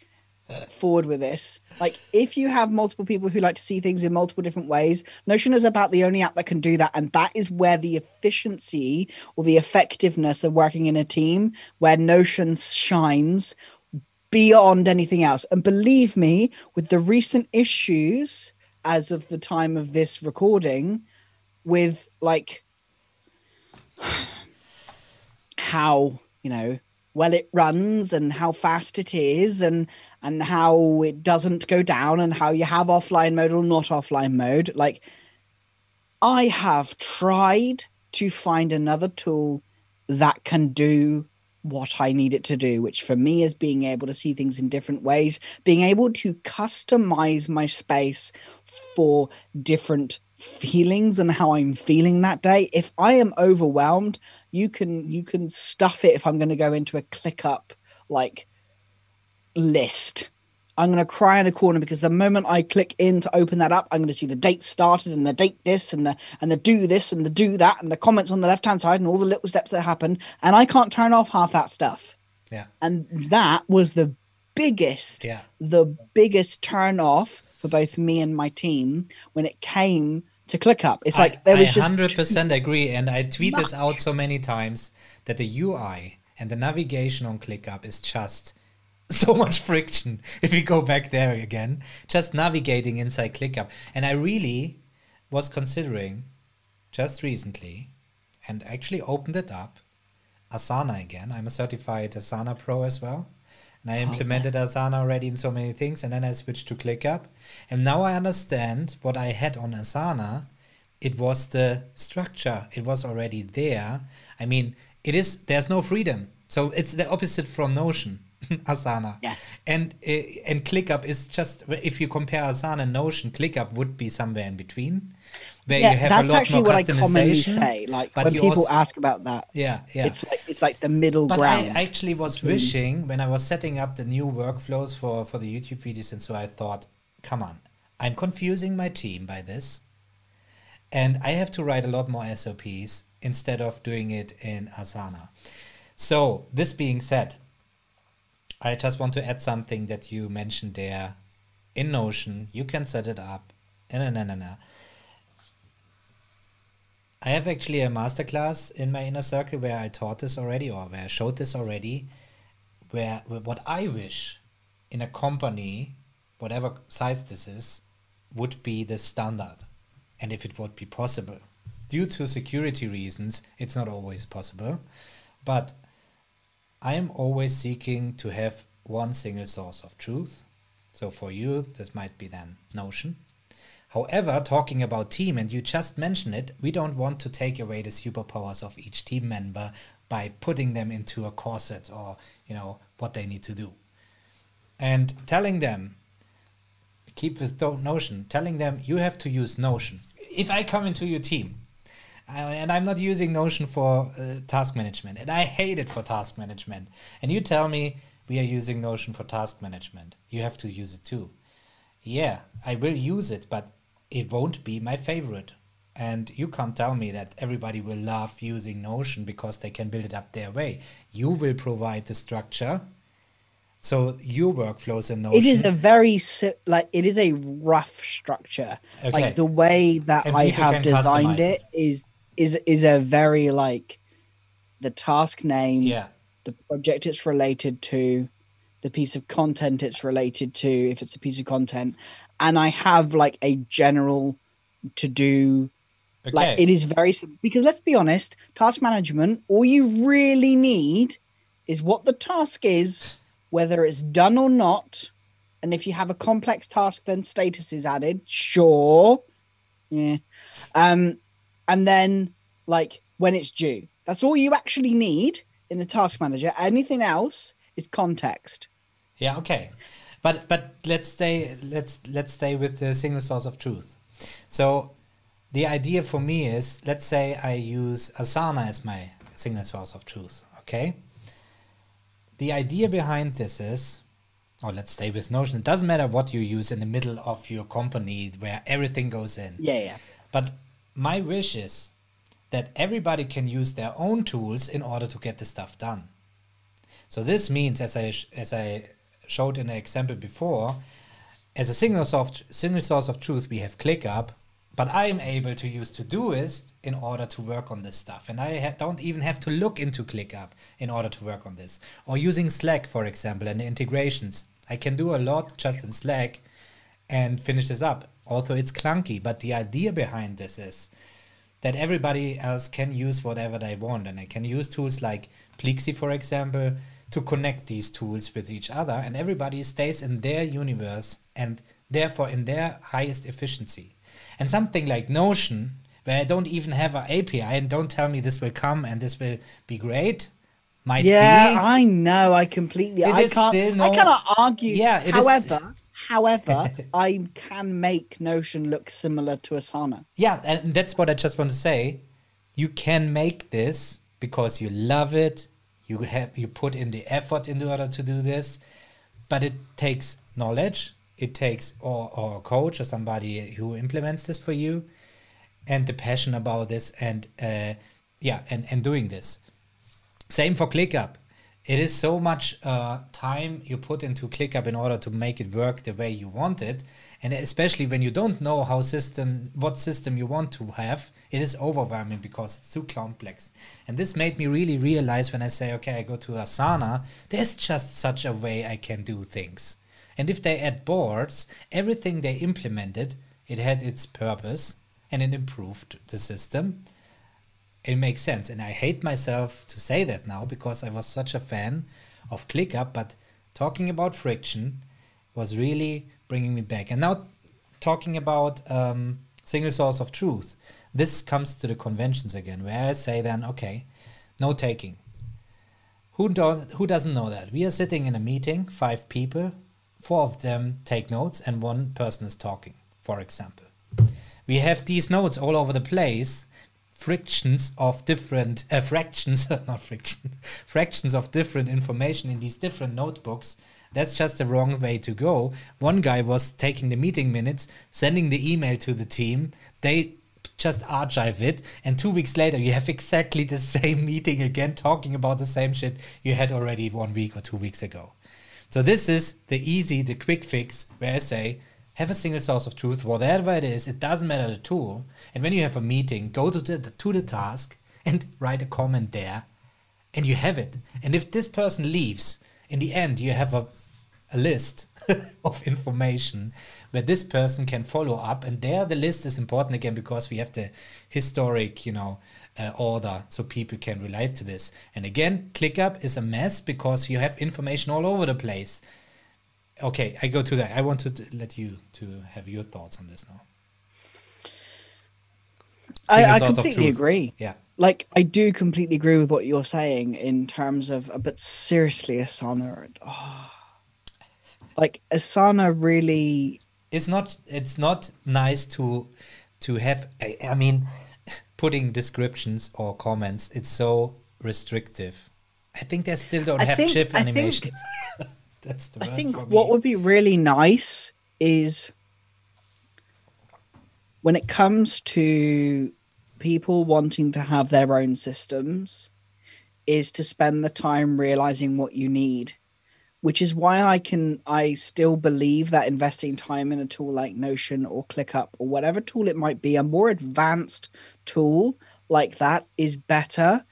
forward with this. Like if you have multiple people who like to see things in multiple different ways notion is about the only app that can do that and that is where the efficiency or the effectiveness of working in a team where notion shines beyond anything else. And believe me with the recent issues as of the time of this recording with like (sighs) how you know well it runs and how fast it is and and how it doesn't go down and how you have offline mode or not offline mode. Like i have tried to find another tool that can do what i need it to do which for me is being able to see things in different ways being able to customize my space for different feelings and how i'm feeling that day. If i am overwhelmed you can you can stuff it if i'm going to go into a ClickUp like list. I'm going to cry in a corner because the moment i click in to open that up i'm going to see the date started and the date this and the and the do this and the do that and the comments on the left hand side and all the little steps that happen. And i can't turn off half that stuff. Yeah, and that was the biggest yeah. the biggest turn off for both me and my team when it came to ClickUp. It's like I, there was I just hundred percent agree, and I tweet this out so many times that the UI and the navigation on ClickUp is just (laughs) so much friction. If we go back there again, just navigating inside ClickUp, and I really was considering just recently, and actually opened it up, Asana again. I'm a certified Asana Pro as well. And I oh, implemented Asana already in so many things, and then I switched to ClickUp. And now I understand what I had on Asana. It was the structure. It was already there. I mean, it is there's no freedom. So it's the opposite from Notion, (laughs) Asana. Yes. And uh, and ClickUp is just if you compare Asana and Notion, ClickUp would be somewhere in between, where yeah, you have that's a lot actually more what I commonly say. Like but when people also- ask about that, Yeah, yeah. it's like it's like the middle But ground. I actually was wishing when I was setting up the new workflows for for the YouTube videos, and so I thought, come on, I'm confusing my team by this. And I have to write a lot more SOPs instead of doing it in Asana. So, this being said, I just want to add something that you mentioned there in Notion. You can set it up. Na, na, na, na. I have actually a masterclass in my inner circle where I taught this already or where I showed this already. Where, where what I wish in a company, whatever size this is, would be the standard and if it would be possible. Due to security reasons, it's not always possible, but I am always seeking to have one single source of truth. So for you, this might be then Notion. However, talking about team, and you just mentioned it, we don't want to take away the superpowers of each team member by putting them into a corset or, you know, what they need to do. And telling them, keep with Notion, telling them you have to use Notion. If I come into your team and I'm not using Notion for uh, task management, and I hate it for task management, and you tell me we are using Notion for task management, you have to use it too. Yeah, I will use it, but it won't be my favorite. And you can't tell me that everybody will love using Notion because they can build it up their way. You will provide the structure. So your workflows in Notion. It is a very like it is a rough structure. Okay. Like the way that And I have designed customize it is is is a very like the task name, yeah. the project it's related to, the piece of content it's related to, if it's a piece of content, and I have like a general to do. Okay. Like it is very because let's be honest, task management. All you really need is what the task is, whether it's done or not, and if you have a complex task, then status is added. Sure, yeah, um, and then like when it's due. That's all you actually need in the task manager. Anything else is context. Yeah, okay. But but let's stay let's let's stay with the single source of truth. So the idea for me is let's say I use Asana as my single source of truth, okay? The idea behind this is or let's stay with Notion. It doesn't matter what you use in the middle of your company where everything goes in. Yeah, yeah. But my wish is that everybody can use their own tools in order to get the stuff done. So this means, as I as I showed in the example before, as a single source single source of truth, we have ClickUp, but I am able to use Todoist in order to work on this stuff, and I don't even have to look into ClickUp in order to work on this. Or using Slack, for example, and the integrations, I can do a lot just in Slack and finish this up. Although it's clunky, but the idea behind this is that everybody else can use whatever they want, and they can use tools like Pleexy, for example, to connect these tools with each other, and everybody stays in their universe and therefore in their highest efficiency. And something like Notion, where I don't even have an API and don't tell me this will come and this will be great, might Yeah, be. I know. I completely. It I is can't. still I cannot argue. Yeah, it is- however, however, (laughs) I can make Notion look similar to Asana. Yeah, and that's what I just want to say. You can make this because you love it. You have you put in the effort in order to do this, but it takes knowledge. It takes or, or a coach or somebody who implements this for you, and the passion about this, and uh, yeah, and and doing this. Same for ClickUp. It is so much uh, time you put into ClickUp in order to make it work the way you want it, and especially when you don't know how system, what system you want to have, it is overwhelming because it's too complex. And this made me really realize when I say, okay, I go to Asana, there's just such a way I can do things. And if they add boards, everything they implemented, it had its purpose and it improved the system it makes sense. And I hate myself to say that now because I was such a fan of ClickUp, but talking about friction was really bringing me back. And now talking about um, single source of truth, this comes to the conventions again, where I say then, okay, no taking. Who does who doesn't know that? We are sitting in a meeting, five people, four of them take notes, and one person is talking, for example. We have these notes all over the place, frictions of different uh, fractions, (laughs) not friction, (laughs) fractions of different information in these different notebooks. That's just the wrong way to go. One guy was taking the meeting minutes, sending the email to the team. They just archive it, and two weeks later you have (laughs) exactly the same meeting again, talking about the same shit you had already one week or two weeks ago. So this is the easy, the quick fix where I say, have a single source of truth, whatever it is. It doesn't matter the tool. And when you have a meeting, go to the to the task and (laughs) write a comment there, and you have it. And if this person leaves, in the end, you have a a list (laughs) of information where this person can follow up and there the list is important again because we have the historic you know uh, order so people can relate to this and again clickup is a mess because you have information all over the place okay i go to that i want to let you to have your thoughts on this now I, I completely agree. Yeah. Like I do completely agree with what you're saying in terms of, uh, but seriously, Asana, oh, like Asana really. It's not. It's not nice to to have. I, I mean, putting descriptions or comments. It's so restrictive. I think they still don't I have think, GIF animation. (laughs) (laughs) That's the I think what would be really nice is when it comes to people wanting to have their own systems is to spend the time realizing what you need which is why i can i still believe that investing time in a tool like notion or clickup or whatever tool it might be a more advanced tool like that is better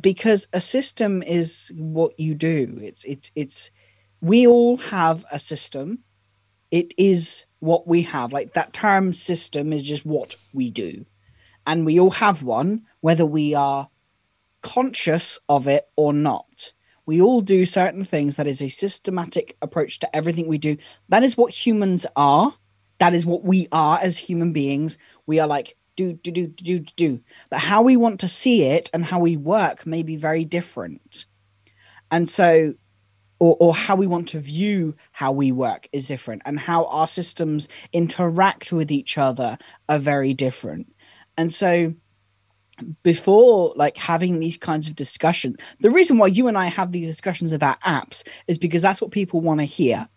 because a system is what you do. It's it's it's we all have a system it is what we have like that term system is just what we do and we all have one, whether we are conscious of it or not. We all do certain things. That is a systematic approach to everything we do. That is what humans are. That is what we are as human beings. We are like, do, do, do, do, do. do. But how we want to see it and how we work may be very different. And so, or, or how we want to view how we work is different, and how our systems interact with each other are very different. And so before like having these kinds of discussions, the reason why you and I have these discussions about apps is because that's what people want to hear.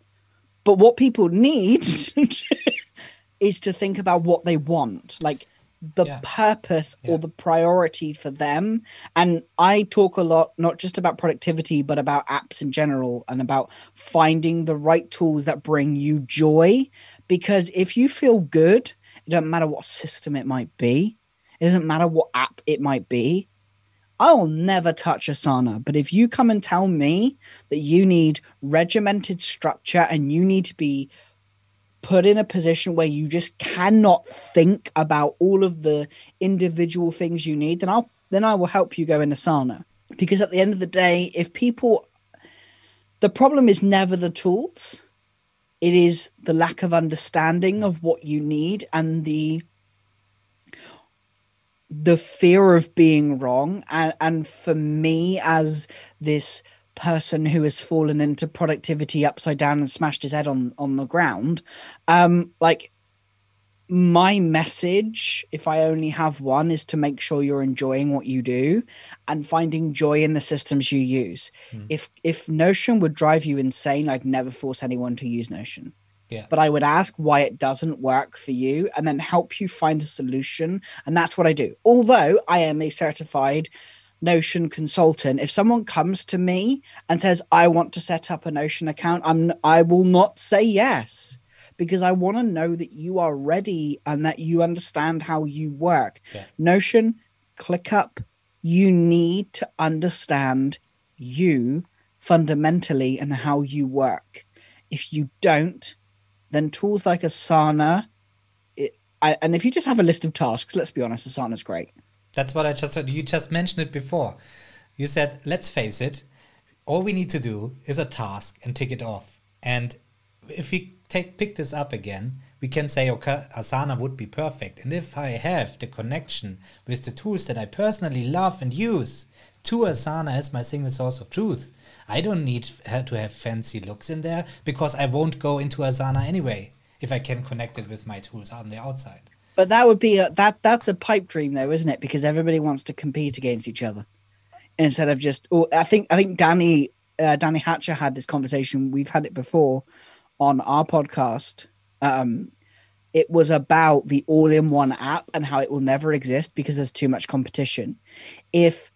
But what people need (laughs) is to think about what they want, like the yeah. purpose yeah. or the priority for them. And I talk a lot, not just about productivity, but about apps in general and about finding the right tools that bring you joy. Because if you feel good it doesn't matter what system it might be. It doesn't matter what app it might be. I'll never touch Asana. But if you come and tell me that you need regimented structure and you need to be put in a position where you just cannot think about all of the individual things you need, then I'll then I will help you go in Asana. Because at the end of the day, if people the problem is never the tools it is the lack of understanding of what you need and the the fear of being wrong and and for me as this person who has fallen into productivity upside down and smashed his head on on the ground um like my message, if I only have one, is to make sure you're enjoying what you do and finding joy in the systems you use. Mm. If if Notion would drive you insane, I'd never force anyone to use Notion. Yeah. But I would ask why it doesn't work for you and then help you find a solution. And that's what I do. Although I am a certified Notion consultant, if someone comes to me and says, I want to set up a Notion account, I'm I will not say yes because I want to know that you are ready and that you understand how you work. Yeah. Notion, ClickUp, you need to understand you fundamentally and how you work. If you don't, then tools like Asana, it, I, and if you just have a list of tasks, let's be honest, Asana's great. That's what I just said. You just mentioned it before. You said, let's face it, all we need to do is a task and tick it off. And if we take pick this up again, we can say, okay, Asana would be perfect. And if I have the connection with the tools that I personally love and use to Asana as my single source of truth, I don't need to have fancy looks in there because I won't go into Asana anyway if I can connect it with my tools on the outside. But that would be a, that that's a pipe dream though, isn't it? Because everybody wants to compete against each other instead of just. Oh, I think I think Danny uh, Danny Hatcher had this conversation. We've had it before on our podcast um, it was about the all-in-one app and how it will never exist because there's too much competition. If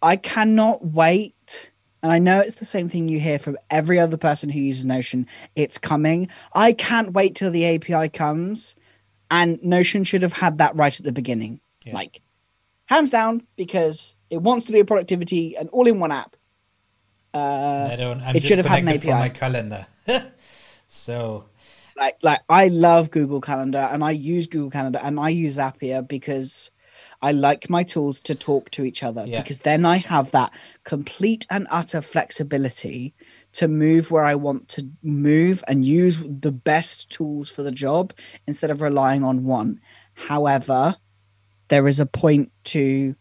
I cannot wait, and I know it's the same thing you hear from every other person who uses Notion, it's coming. I can't wait till the API comes, and Notion should have had that right at the beginning. Yeah. Like, hands down, because it wants to be a productivity and all-in-one app. Uh, I don't. I'm it should have had an from my calendar. (laughs) so like like I love Google Calendar and I use Google Calendar and I use Zapier because I like my tools to talk to each other Yeah. because then I have that complete and utter flexibility to move where I want to move and use the best tools for the job instead of relying on one. However, there is a point to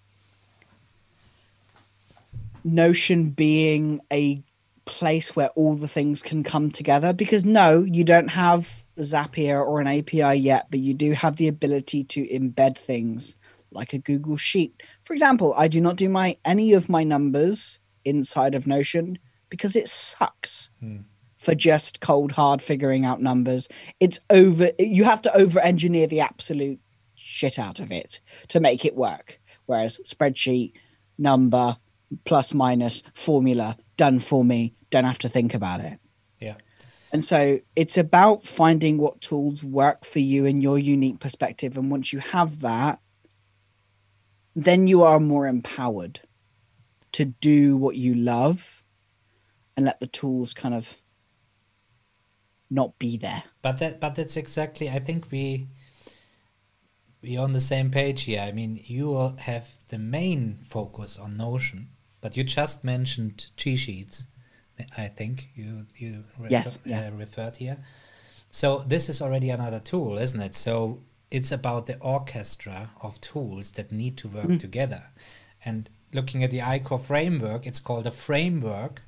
Notion being a place where all the things can come together because no, you don't have Zapier or an API yet, but you do have the ability to embed things like a Google Sheet. For example, I do not do my any of my numbers inside of Notion because it sucks hmm. for just cold hard figuring out numbers. It's over you have to over engineer the absolute shit out of it to make it work. Whereas spreadsheet, number, plus minus, formula, done for me, don't have to think about it. yeah, And so it's about finding what tools work for you in your unique perspective. And once you have that, then you are more empowered to do what you love and let the tools kind of not be there. but that but that's exactly. I think we we are on the same page here. I mean, you have the main focus on Notion, but you just mentioned G sheets. I think you you refer, Yes, yeah. uh, referred here. So this is already another tool, isn't it? So it's about the orchestra of tools that need to work together. And looking at the ICOR framework, it's called a framework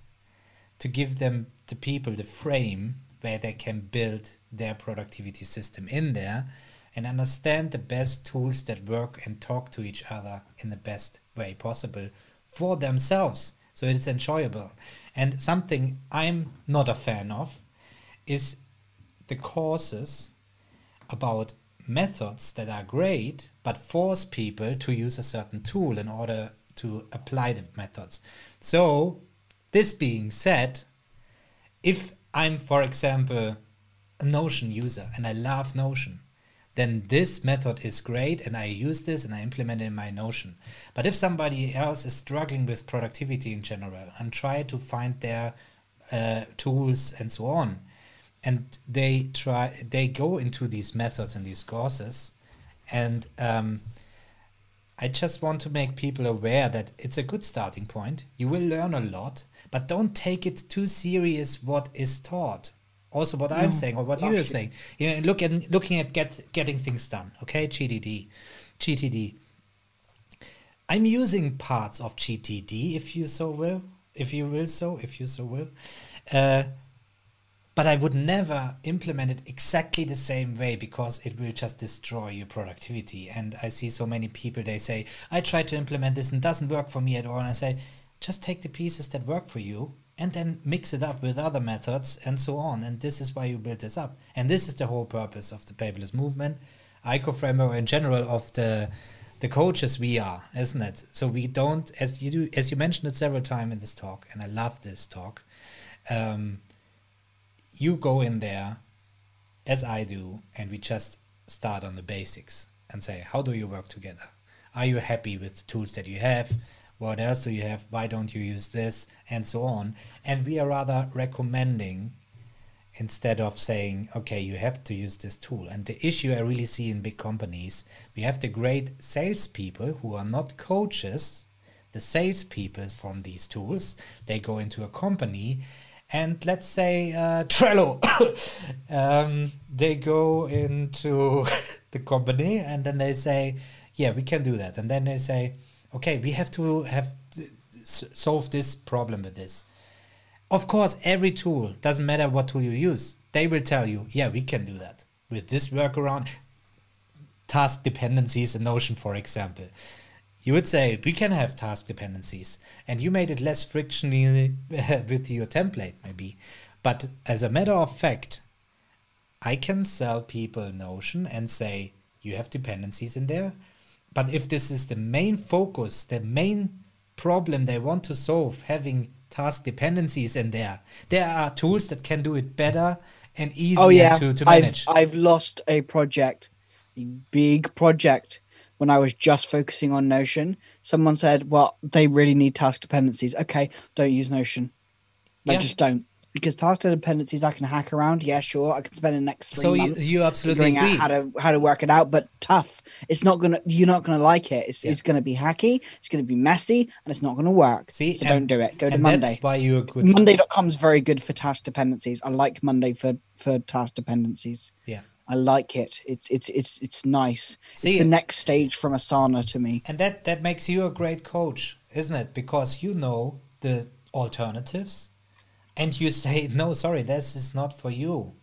to give them the people the frame where they can build their productivity system in there and understand the best tools that work and talk to each other in the best way possible for themselves. So it's enjoyable. And something i'm not a fan of is the courses about methods that are great but force people to use a certain tool in order to apply the methods. So this being said if I'm, for example, a Notion user and I love Notion, then this method is great and I use this and I implement it in my Notion. But if somebody else is struggling with productivity in general and try to find their uh, tools and so on, and they try, they go into these methods and these courses, and um, I just want to make people aware that it's a good starting point. You will learn a lot, but don't take it too serious what is taught. Also, what I'm saying or what you are saying. You know, look at looking at get getting things done. Okay, GTD, GTD. I'm using parts of GTD, if you so will, if you will so, if you so will. Uh, but I would never implement it exactly the same way because it will just destroy your productivity. And I see so many people, they say, I try to implement this and it doesn't work for me at all. And I say, just take the pieces that work for you and then mix it up with other methods and so on. And this is why you build this up. And this is the whole purpose of the paperless movement, ICO in general of the the coaches we are, isn't it? So we don't, as you do, as you mentioned it several times in this talk, and I love this talk. Um, you go in there as I do, and we just start on the basics and say, how do you work together? Are you happy with the tools that you have? What else do you have? Why don't you use this? And so on. And we are rather recommending instead of saying, okay, you have to use this tool. And the issue I really see in big companies, we have the great salespeople who are not coaches, the salespeople from these tools. They go into a company and let's say uh, Trello, (coughs) um, they go into (laughs) the company and then they say, yeah, we can do that. And then they say, okay, we have to have solve this problem with this. Of course, every tool doesn't matter what tool you use. They will tell you, yeah, we can do that with this workaround. Task dependencies in Notion, for example. You would say we can have task dependencies, and you made it less frictionally (laughs) with your template, maybe. But as a matter of fact, I can sell people Notion and say, you have dependencies in there. But if this is the main focus, the main problem they want to solve, having task dependencies in there, there are tools that can do it better and oh, easier oh yeah, to, to I've. I've lost a project, a big project, when I was just focusing on Notion. Someone said, "Well, they really need task dependencies." Okay, don't use Notion. Like, Yeah. just don't. Because task dependencies I can hack around. Yeah, sure. I can spend the next three so you, months you absolutely figuring agree. out how to how to work it out. But tough. It's not gonna. You're not gonna like it. It's Yeah. it's gonna be hacky. It's gonna be messy, and it's not gonna work. See, so and- don't do it. Go to Monday. that's why good. Monday.com is very good for task dependencies. I like Monday for for task dependencies. Yeah. I like it. It's it's it's it's nice. See, it's the next stage from Asana to me. And that that makes you a great coach, isn't it? Because you know the alternatives and you (laughs) say, "No, sorry, this is not for you."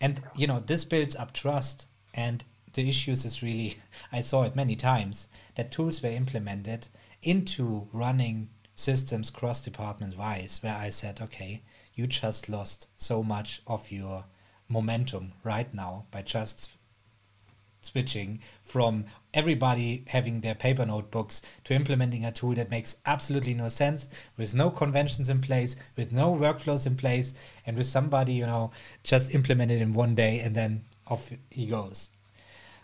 And you know, this builds up trust and the issues is really (laughs) I saw it many times that tools were implemented into running systems cross department wise where I said, "Okay, you just lost so much of your momentum right now by just switching from everybody having their paper notebooks to implementing a tool that makes absolutely no sense with no conventions in place with no workflows in place and with somebody you know just implement it in one day and then off he goes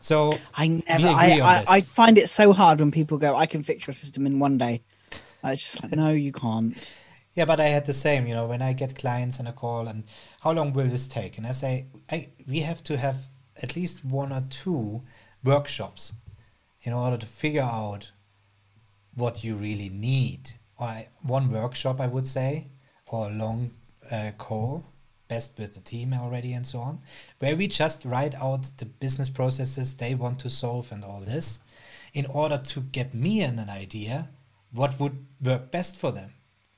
so I never. I, I. I find it so hard when people go, "I can fix your system in one day." It's just like, no, you can't. Yeah, but I had the same, you know, when I get clients and a call and how long will this take? And I say, I we have to have at least one or two workshops in order to figure out what you really need. Or I- one workshop, I would say, or a long uh, call, best with the team already and so on, where we just write out the business processes they want to solve and all this in order to get me an, an idea what would work best for them.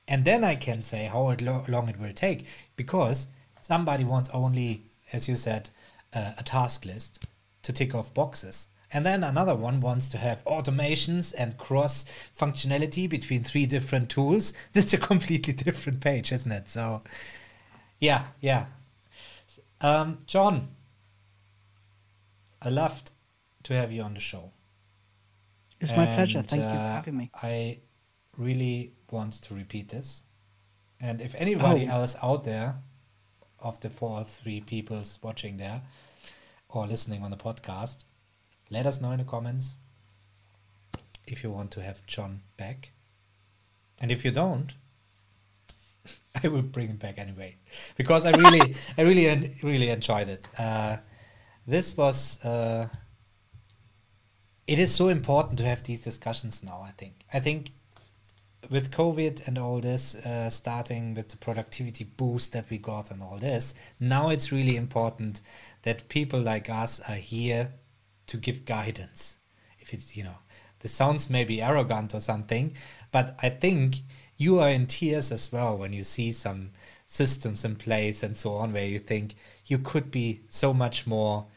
And then I can say how it lo- long it will take because somebody wants only, as you said, uh, a task list to tick off boxes. And then another one wants to have automations and cross functionality between three different tools. (laughs) That's a completely different page, isn't it? So, yeah, yeah. Um, John, I loved to have you on the show. It's my pleasure. Thank you for uh, having me. I really want to repeat this. And if anybody Oh. else out there, of the four or three people watching there or listening on the podcast, let us know in the comments if you want to have John back. And if you don't, (laughs) I will bring him back anyway because I really, (laughs) I really, really enjoyed it. Uh, this was. Uh, it is so important to have these discussions now. I think. I think with COVID and all this, uh, starting with the productivity boost that we got and all this, now it's really important that people like us are here to give guidance. If it's, you know, this sounds maybe arrogant or something, but I think you are in tears as well when you see some systems in place and so on where you think you could be so much more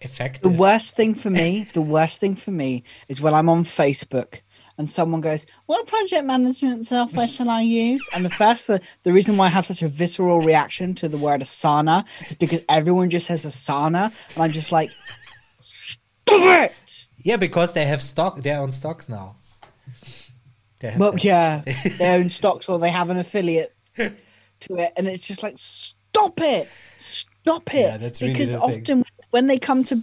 effective. The worst thing for me, the worst thing for me is when I'm on Facebook and someone goes, "What project management software shall I use?" And the first, the, the reason why I have such a visceral reaction to the word Asana is because everyone just says Asana, and I'm just like, "Stop it!" Yeah, because they have stock. They're on stocks now. They have Well, yeah, (laughs) they own stocks or they have an affiliate to it, and it's just like, stop it, stop it. Yeah, that's really because the thing. often when they come to,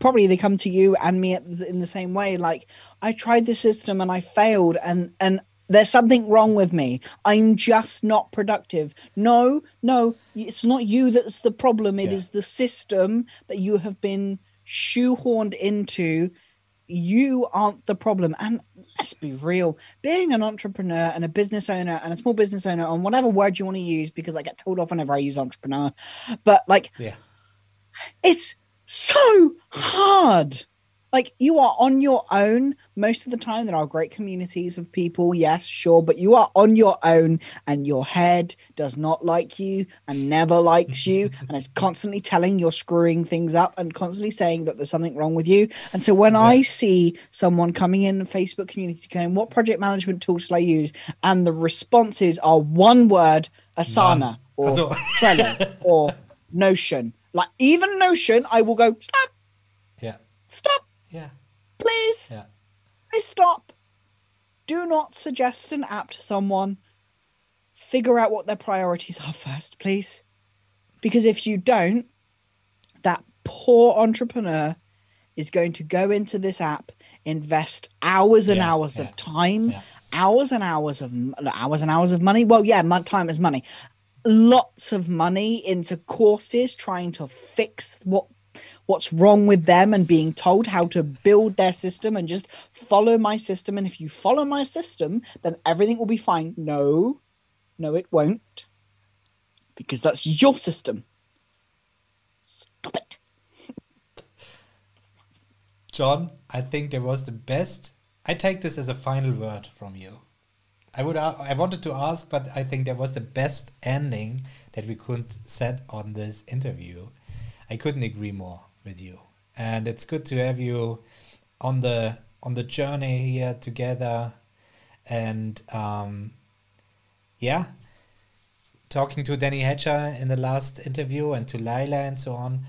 probably they come to you and me at the, in the same way. Like, I tried the system and I failed, and and there's something wrong with me. I'm just not productive. No, no, it's not you that's the problem. It is Yeah. the system that you have been shoehorned into you aren't the problem. And let's be real, being an entrepreneur and a business owner and a small business owner, on whatever word you want to use, because I get told off whenever I use entrepreneur, but like Yeah. it's so hard. Like you are on your own most of the time. There are great communities of people, yes, sure, but you are on your own, and your head does not like you and never likes you, (laughs) and is constantly telling you're screwing things up and constantly saying that there's something wrong with you. And so when I see someone coming in the Facebook community going, "What project management tool should I use?" and the responses are one word, Asana None. or Trello (laughs) or Notion. Like even Notion, I will go stop, Yeah. stop, Yeah. please, Yeah. please stop. Do not suggest an app to someone. Figure out what their priorities are first, please. Because if you don't, that poor entrepreneur is going to go into this app, invest hours and Yeah, hours yeah, of time, yeah. hours and hours of hours and hours of money. Well, yeah, time is money. Lots of money into courses trying to fix what what's wrong with them and being told how to build their system and just follow my system and if you follow my system then everything will be fine no no it won't because that's your system stop it John, I think that was the best. I take this as a final word from you. I would a- I wanted to ask, but I think that was the best ending that we could set on this interview. I couldn't agree more with you, and it's good to have you on the on the journey here together, and um, yeah, talking to Danny Hatcher in the last interview and to Lila and so on.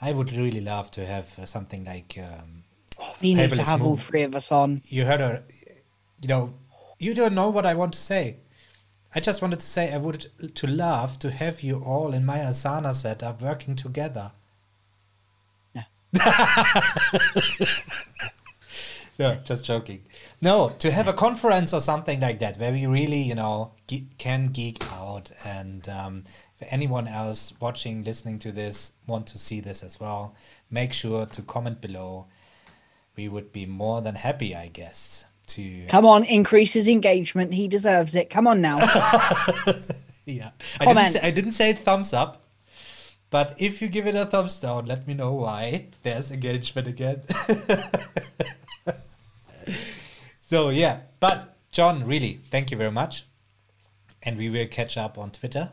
I would really love to have uh, something like um, we need to have all three of us on you heard her. You know, you don't know what I want to say. I just wanted to say I would to love to have you all in my Asana setup working together. (laughs) No, just joking. No, to have a conference or something like that where we really, you know, ge- can geek out. And um, if anyone else watching, listening to this, want to see this as well, make sure to comment below. We would be more than happy, I guess, to come on increase his engagement he deserves it come on now (laughs) yeah. I didn't, Comment. say, I didn't say thumbs up, but if you give it a thumbs down, let me know why. There's engagement again. (laughs) so yeah, but John, really, thank you very much, and we will catch up on Twitter.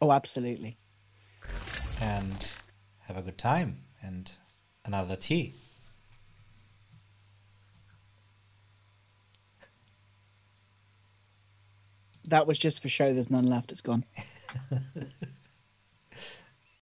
Oh absolutely. And have a good time. And another tea. that was just for show. There's none left. It's gone (laughs)